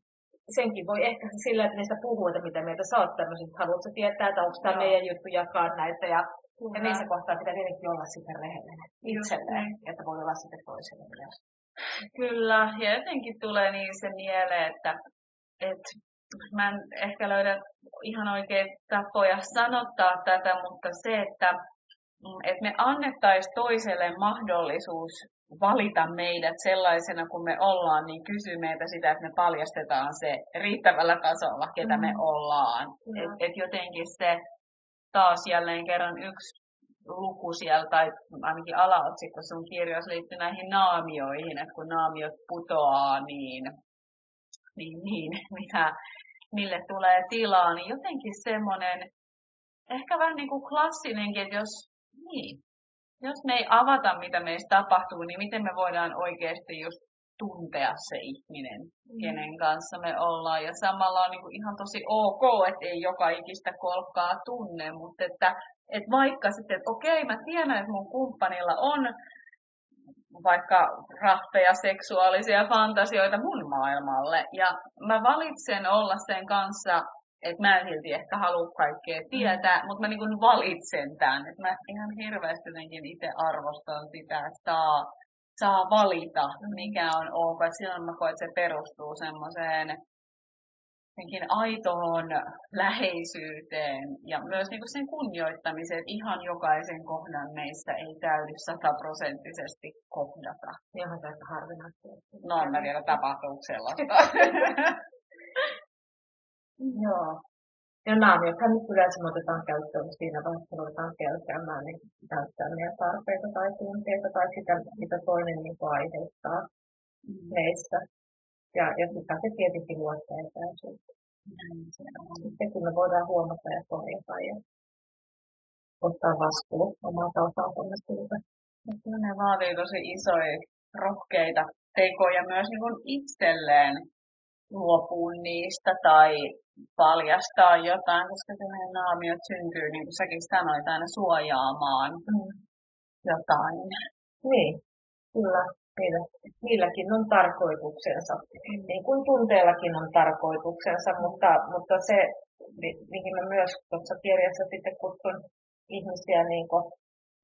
senkin voi ehkä sillä, että niistä puhuu, että mitä mieltä sä oot tämmöisistä, haluatko tietää, että onko tämä meidän juttu jakaa näitä. Ja, ja niissä kohtaa pitää tietenkin olla sitten rehellinen itselleen, että voi olla sitten toiselle myös. Kyllä, ja jotenkin tulee niin se mieleen, että, että mä en ehkä löydä ihan oikein tapoja sanottaa tätä, mutta se, että, että me annettaisiin toiselle mahdollisuus valita meidät sellaisena kuin me ollaan, niin kysyy meitä sitä, että me paljastetaan se riittävällä tasolla, ketä mm. me ollaan. Mm. Et, et jotenkin se taas jälleen kerran yksi luku siellä, tai ainakin alaotsikko sun kirjoissa liittyy näihin naamioihin, että kun naamiot putoaa, niin, niin, niin [LAUGHS] mitä, mille tulee tilaa, niin jotenkin semmoinen, ehkä vähän niin kuin klassinenkin, että jos, niin, jos me ei avata, mitä meistä tapahtuu, niin miten me voidaan oikeasti just tuntea se ihminen, mm. kenen kanssa me ollaan. Ja samalla on niin kuin ihan tosi ok, että ei joka ikistä kolkkaa tunne, mutta että että vaikka sitten, että okei, mä tiedän, että mun kumppanilla on vaikka rahpeja seksuaalisia fantasioita mun maailmalle. Ja mä valitsen olla sen kanssa, että mä en silti ehkä halua kaikkea tietää, mm. mutta mä niin kuin valitsen tämän. Että mä ihan hirveästi jotenkin itse arvostan sitä, että saa, saa valita, mikä on ok. Et silloin mä koen, että se perustuu semmoiseen jotenkin aitoon läheisyyteen ja myös niin kuin sen kunnioittamiseen, että ihan jokaisen kohdan meistä ei täydy sataprosenttisesti kohdata. Ihan tästä harvinaista. No, en mä tiedä, tapahtuuko sellaista. [LAUGHS] Joo. Ja naamiothan nyt yleensä otetaan käyttöön siinä vaiheessa, kun ruvetaan käyttämään, niin täyttää meidän tarpeita tai tunteita tai sitä, mitä toinen niin aiheuttaa mm. meissä. Ja, ja sitä se tietenkin luottaa etäisyyttä. Sitten kun me voidaan huomata ja korjata. Ja ottaa vastuu omalta osaltamme siitä. Ne vaatii tosi isoja, rohkeita tekoja myös niin kuin itselleen luopua niistä tai paljastaa jotain, koska ne naamiot syntyy, niin kuin säkin sanoit, aina suojaamaan mm. jotain. Niin, kyllä. Niillä, niilläkin on tarkoituksensa, mm. niin kuin tunteellakin on tarkoituksensa, mutta, mutta se, mihin mä myös tuossa kirjassa sitten kutsun ihmisiä niin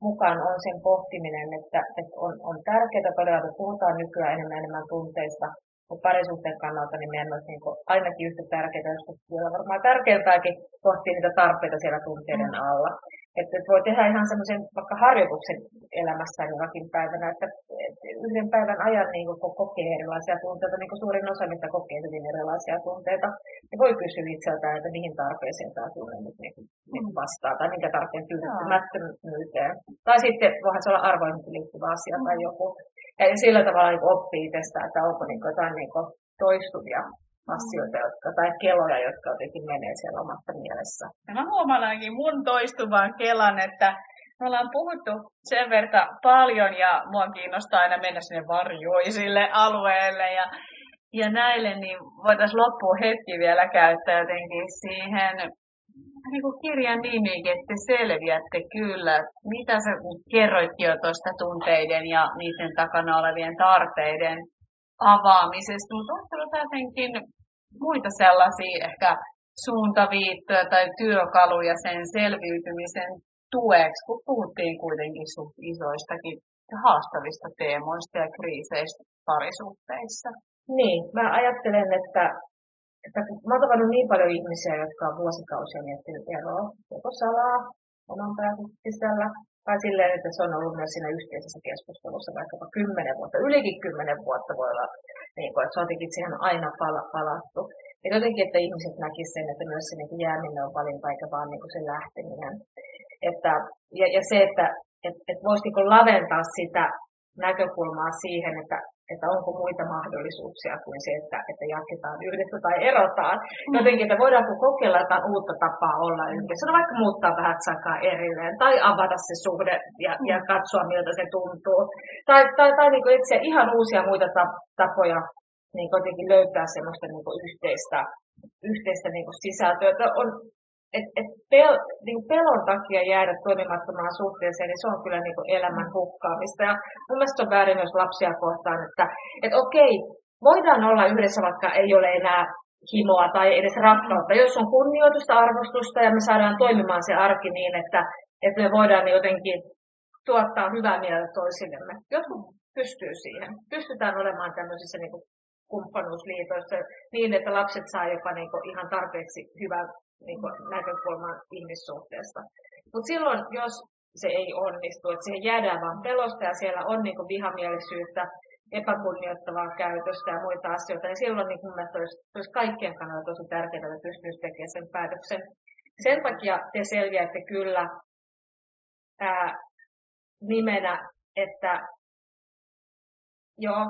mukaan, on sen pohtiminen, että, että on, on tärkeää todella, että puhutaan nykyään enemmän enemmän tunteista, mutta parisuhteen kannalta niin meidän olisi niin ainakin yhtä tärkeää, joskus vielä varmaan tärkeämpääkin pohtia niitä tarpeita siellä tunteiden mm. alla. Että voi tehdä ihan semmoisen vaikka harjoituksen elämässään jonakin päivänä, että, yhden päivän ajan niin kuin kokee erilaisia tunteita, niin kuin suurin osa mitä kokee hyvin erilaisia tunteita, niin voi kysyä itseltään, että mihin tarpeeseen tämä tunne nyt niin, niin vastaa, tai minkä tarpeen tyydyttämättömyyteen. Tai sitten voihan se olla arvoihin liittyvä asia tai joku. Ja sillä tavalla niin oppii itsestään, että onko niin jotain niin toistuvia asioita, jotka, tai keloja, jotka jotenkin menee siellä omassa mielessä. Ja mä huomaan ainakin mun toistuvan kelan, että me ollaan puhuttu sen verran paljon ja mua kiinnostaa aina mennä sinne varjoisille alueelle ja, ja näille, niin voitaisiin loppuun hetki vielä käyttää jotenkin siihen niin kuin kirjan nimikin, että te selviätte kyllä. Mitä sä kerroitkin jo tuosta tunteiden ja niiden takana olevien tarpeiden avaamisesta, mutta onko jotenkin muita sellaisia ehkä suuntaviittoja tai työkaluja sen selviytymisen tueksi, kun puhuttiin kuitenkin isoistakin haastavista teemoista ja kriiseistä parisuhteissa. Niin, mä ajattelen, että, että mä oon tavannut niin paljon ihmisiä, jotka on vuosikausia miettinyt eroa, joko salaa oman päänsä tai silleen, että se on ollut myös siinä yhteisessä keskustelussa vaikkapa kymmenen vuotta, ylikin kymmenen vuotta voi olla, niin kuin, että jotenkin siihen aina pala, palattu. Ja jotenkin, että ihmiset näkisivät sen, että myös se niin jääminen on valinta eikä vaan niin se lähteminen. Että, ja, ja se, että et, et voisi niin laventaa sitä näkökulmaa siihen, että, että onko muita mahdollisuuksia kuin se, että, että jatketaan yhdessä tai erotaan. Jotenkin, että voidaanko kokeilla jotain uutta tapaa olla yhdessä. Sanoa vaikka muuttaa vähän aikaa erilleen tai avata se suhde ja, ja katsoa, miltä se tuntuu. Tai, tai, tai niin etsiä ihan uusia muita tapoja niin löytää semmoista niin yhteistä, yhteistä niin sisältöä. Että on, et, et pel, niin pelon takia jäädä toimimattomaan suhteeseen, niin se on kyllä niin elämän hukkaamista. Ja mun mielestä on väärin myös lapsia kohtaan, että et okei, voidaan olla yhdessä, vaikka ei ole enää himoa tai edes rakkautta, jos on kunnioitusta, arvostusta ja me saadaan toimimaan se arki niin, että, että me voidaan jotenkin tuottaa hyvää mieltä toisillemme. Jotkut pystyy siihen. Pystytään olemaan tämmöisissä niin kumppanuusliitoissa niin, että lapset saa jopa niin kuin ihan tarpeeksi hyvän niin kuin, näkökulman ihmissuhteesta. Mutta silloin, jos se ei onnistu, että siihen jäädään vain pelosta ja siellä on niin kuin, vihamielisyyttä, epäkunnioittavaa käytöstä ja muita asioita, niin silloin niin mun mielestä olisi, olisi kaikkien kannalta tosi tärkeää, että pystyisi tekemään sen päätöksen. Sen takia te selviätte kyllä ää, nimenä, että joo,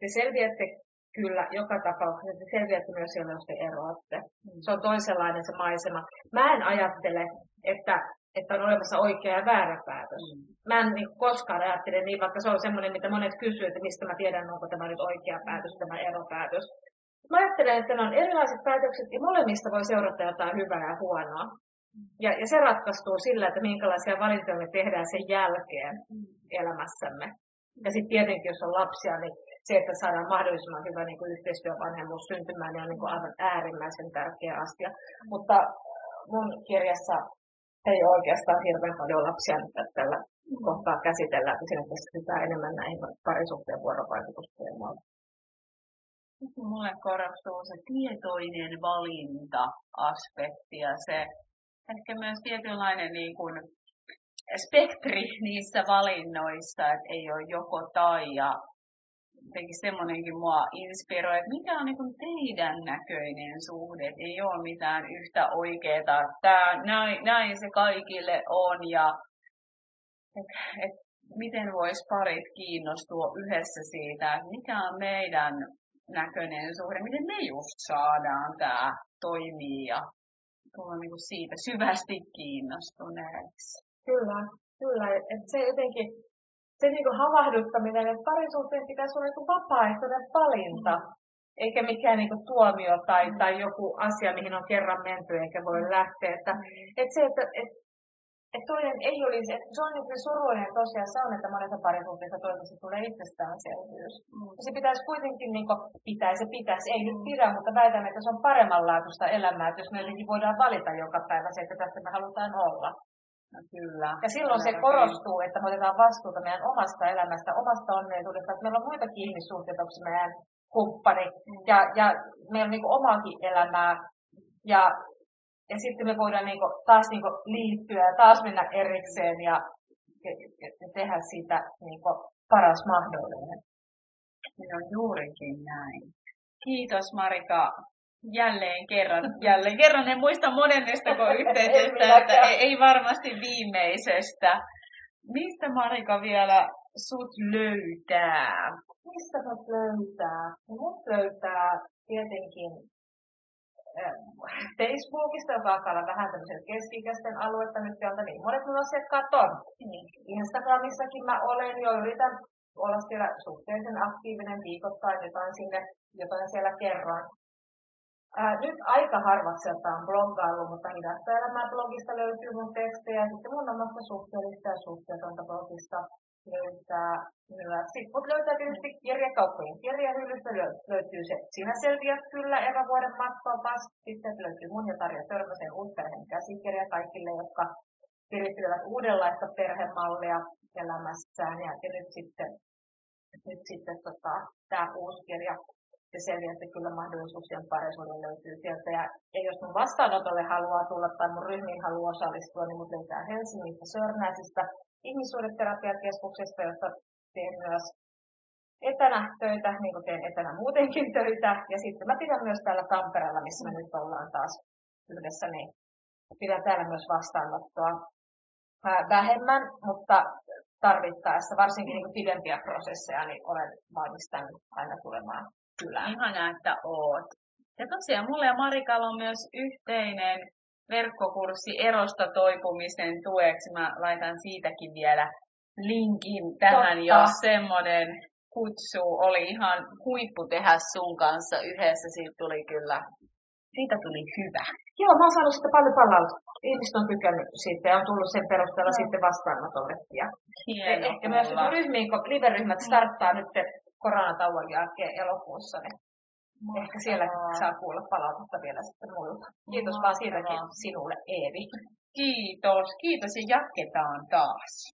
te selviätte Kyllä, joka tapauksessa. Se selviätte myös silloin, jos te eroatte. Mm. Se on toisenlainen se maisema. Mä en ajattele, että, että on olemassa oikea ja väärä päätös. Mm. Mä en niin koskaan ajattele niin, vaikka se on semmoinen, mitä monet kysyy, että mistä mä tiedän, onko tämä nyt oikea päätös, tämä eropäätös. Mä ajattelen, että ne on erilaiset päätökset ja molemmista voi seurata jotain hyvää ja huonoa. Ja, ja se ratkaistuu sillä, että minkälaisia valintoja me tehdään sen jälkeen mm. elämässämme. Ja sitten tietenkin, jos on lapsia, niin se, että saadaan mahdollisimman hyvä niin kuin yhteistyövanhemmuus syntymään, niin on niin kuin aivan äärimmäisen tärkeä asia. Mutta mun kirjassa ei ole oikeastaan hirveän paljon lapsia nyt tällä kohtaa käsitellään, että siinä keskitytään enemmän näihin parisuhteen vuorovaikutusteemoihin. Mulle korostuu se tietoinen valinta-aspekti ja se ehkä myös tietynlainen niin kuin spektri niissä valinnoissa, että ei ole joko tai ja jotenkin semmoinenkin mua inspiroi, että mikä on niin teidän näköinen suhde, että ei ole mitään yhtä oikeaa, tämä, näin, näin se kaikille on ja et, et, miten vois parit kiinnostua yhdessä siitä, että mikä on meidän näköinen suhde, miten me just saadaan tämä toimia ja tulla niin siitä syvästi kiinnostuneeksi. Kyllä, kyllä. Et se jotenkin, se niinku havahduttaminen, että parisuhteen pitäisi olla niinku vapaaehtoinen valinta, mm. eikä mikään niinku tuomio tai, mm. tai joku asia, mihin on kerran menty eikä voi mm. lähteä. Että, mm. et se, että et, et toinen ei olisi, että se on niin surullinen tosiaan se on, että monessa parisuhteessa toisessa tulee itsestäänselvyys. Mm. Se pitäisi kuitenkin niin kuin, pitäisi, se pitäisi, ei nyt pidä, mutta väitän, että se on paremmanlaatuista elämää, että jos me jotenkin voidaan valita joka päivä se, että tässä me halutaan olla. No, kyllä. Ja silloin se korostuu, että me otetaan vastuuta meidän omasta elämästä, omasta onnellisuudesta, että meillä on muitakin ihmissuhteita, onko se meidän kumppani, mm. ja, ja meillä on niin omaakin elämää, ja ja sitten me voidaan niinku taas niinku liittyä ja taas mennä erikseen ja, ja, ja tehdä siitä niinku paras mahdollinen. Se on juurikin näin. Kiitos Marika jälleen kerran. Jälleen kerran en muista monennesta [LAUGHS] yhteisestä, että ei, ei varmasti viimeisestä. Mistä Marika vielä sut löytää? Mistä mut löytää? Mut löytää tietenkin Facebookista, joka alkaa olla vähän tämmöisen keski-ikäisten aluetta nyt sieltä, niin monet mun asiakkaat on. Niin. Instagramissakin mä olen jo, yritän olla siellä suhteellisen aktiivinen viikoittain, jotain, sinne, jotain siellä kerran. Ää, nyt aika harvakselta on bloggailu, mutta hidasta elämää blogista löytyy mun tekstejä. Sitten mun omasta suhteellista ja suhteetonta blogista löytää myös. Sitten löytää tietysti kirjakauppojen kirjahyllystä löytyy se Sinä selviät kyllä erävuoden matkopas. Sitten löytyy mun ja Tarja Törmäsen uusperheen käsikirja kaikille, jotka virittelevät uudenlaista perhemallia elämässään. Ja, ja nyt sitten, nyt sitten tota, tämä uusi kirja se selviätte kyllä mahdollisuuksien parisuuden löytyy sieltä. Ja, ja jos mun vastaanotolle haluaa tulla tai mun ryhmiin haluaa osallistua, niin mut löytää Helsingistä Sörnäisistä ihmissuhdeterapiakeskuksesta, jossa teen myös etänä töitä, niin kuin teen etänä muutenkin töitä. Ja sitten mä pidän myös täällä Tampereella, missä me nyt ollaan taas yhdessä, niin pidän täällä myös vastaanottoa vähemmän, mutta tarvittaessa, varsinkin niin pidempiä prosesseja, niin olen valmis tänne aina tulemaan kylään. Ihanaa, että oot. Ja tosiaan mulla ja Marikalla on myös yhteinen verkkokurssi erosta toipumisen tueksi. Mä laitan siitäkin vielä linkin tähän, Totta. jos semmoinen kutsu oli ihan huippu tehdä sun kanssa yhdessä. Siitä tuli kyllä, siitä tuli hyvä. Joo, mä oon saanut sitä paljon palautetta. Ihmiset on tykännyt siitä ja on tullut sen perusteella no. sitten vastaanotolle. Ja Hieno, ehkä myös ryhmiin, kun live-ryhmät starttaa nyt koronatauon jälkeen elokuussa, niin Ehkä siellä saa kuulla palautetta vielä sitten muilta. Kiitos vaan siitäkin sinulle, Eevi. Kiitos, kiitos ja jatketaan taas.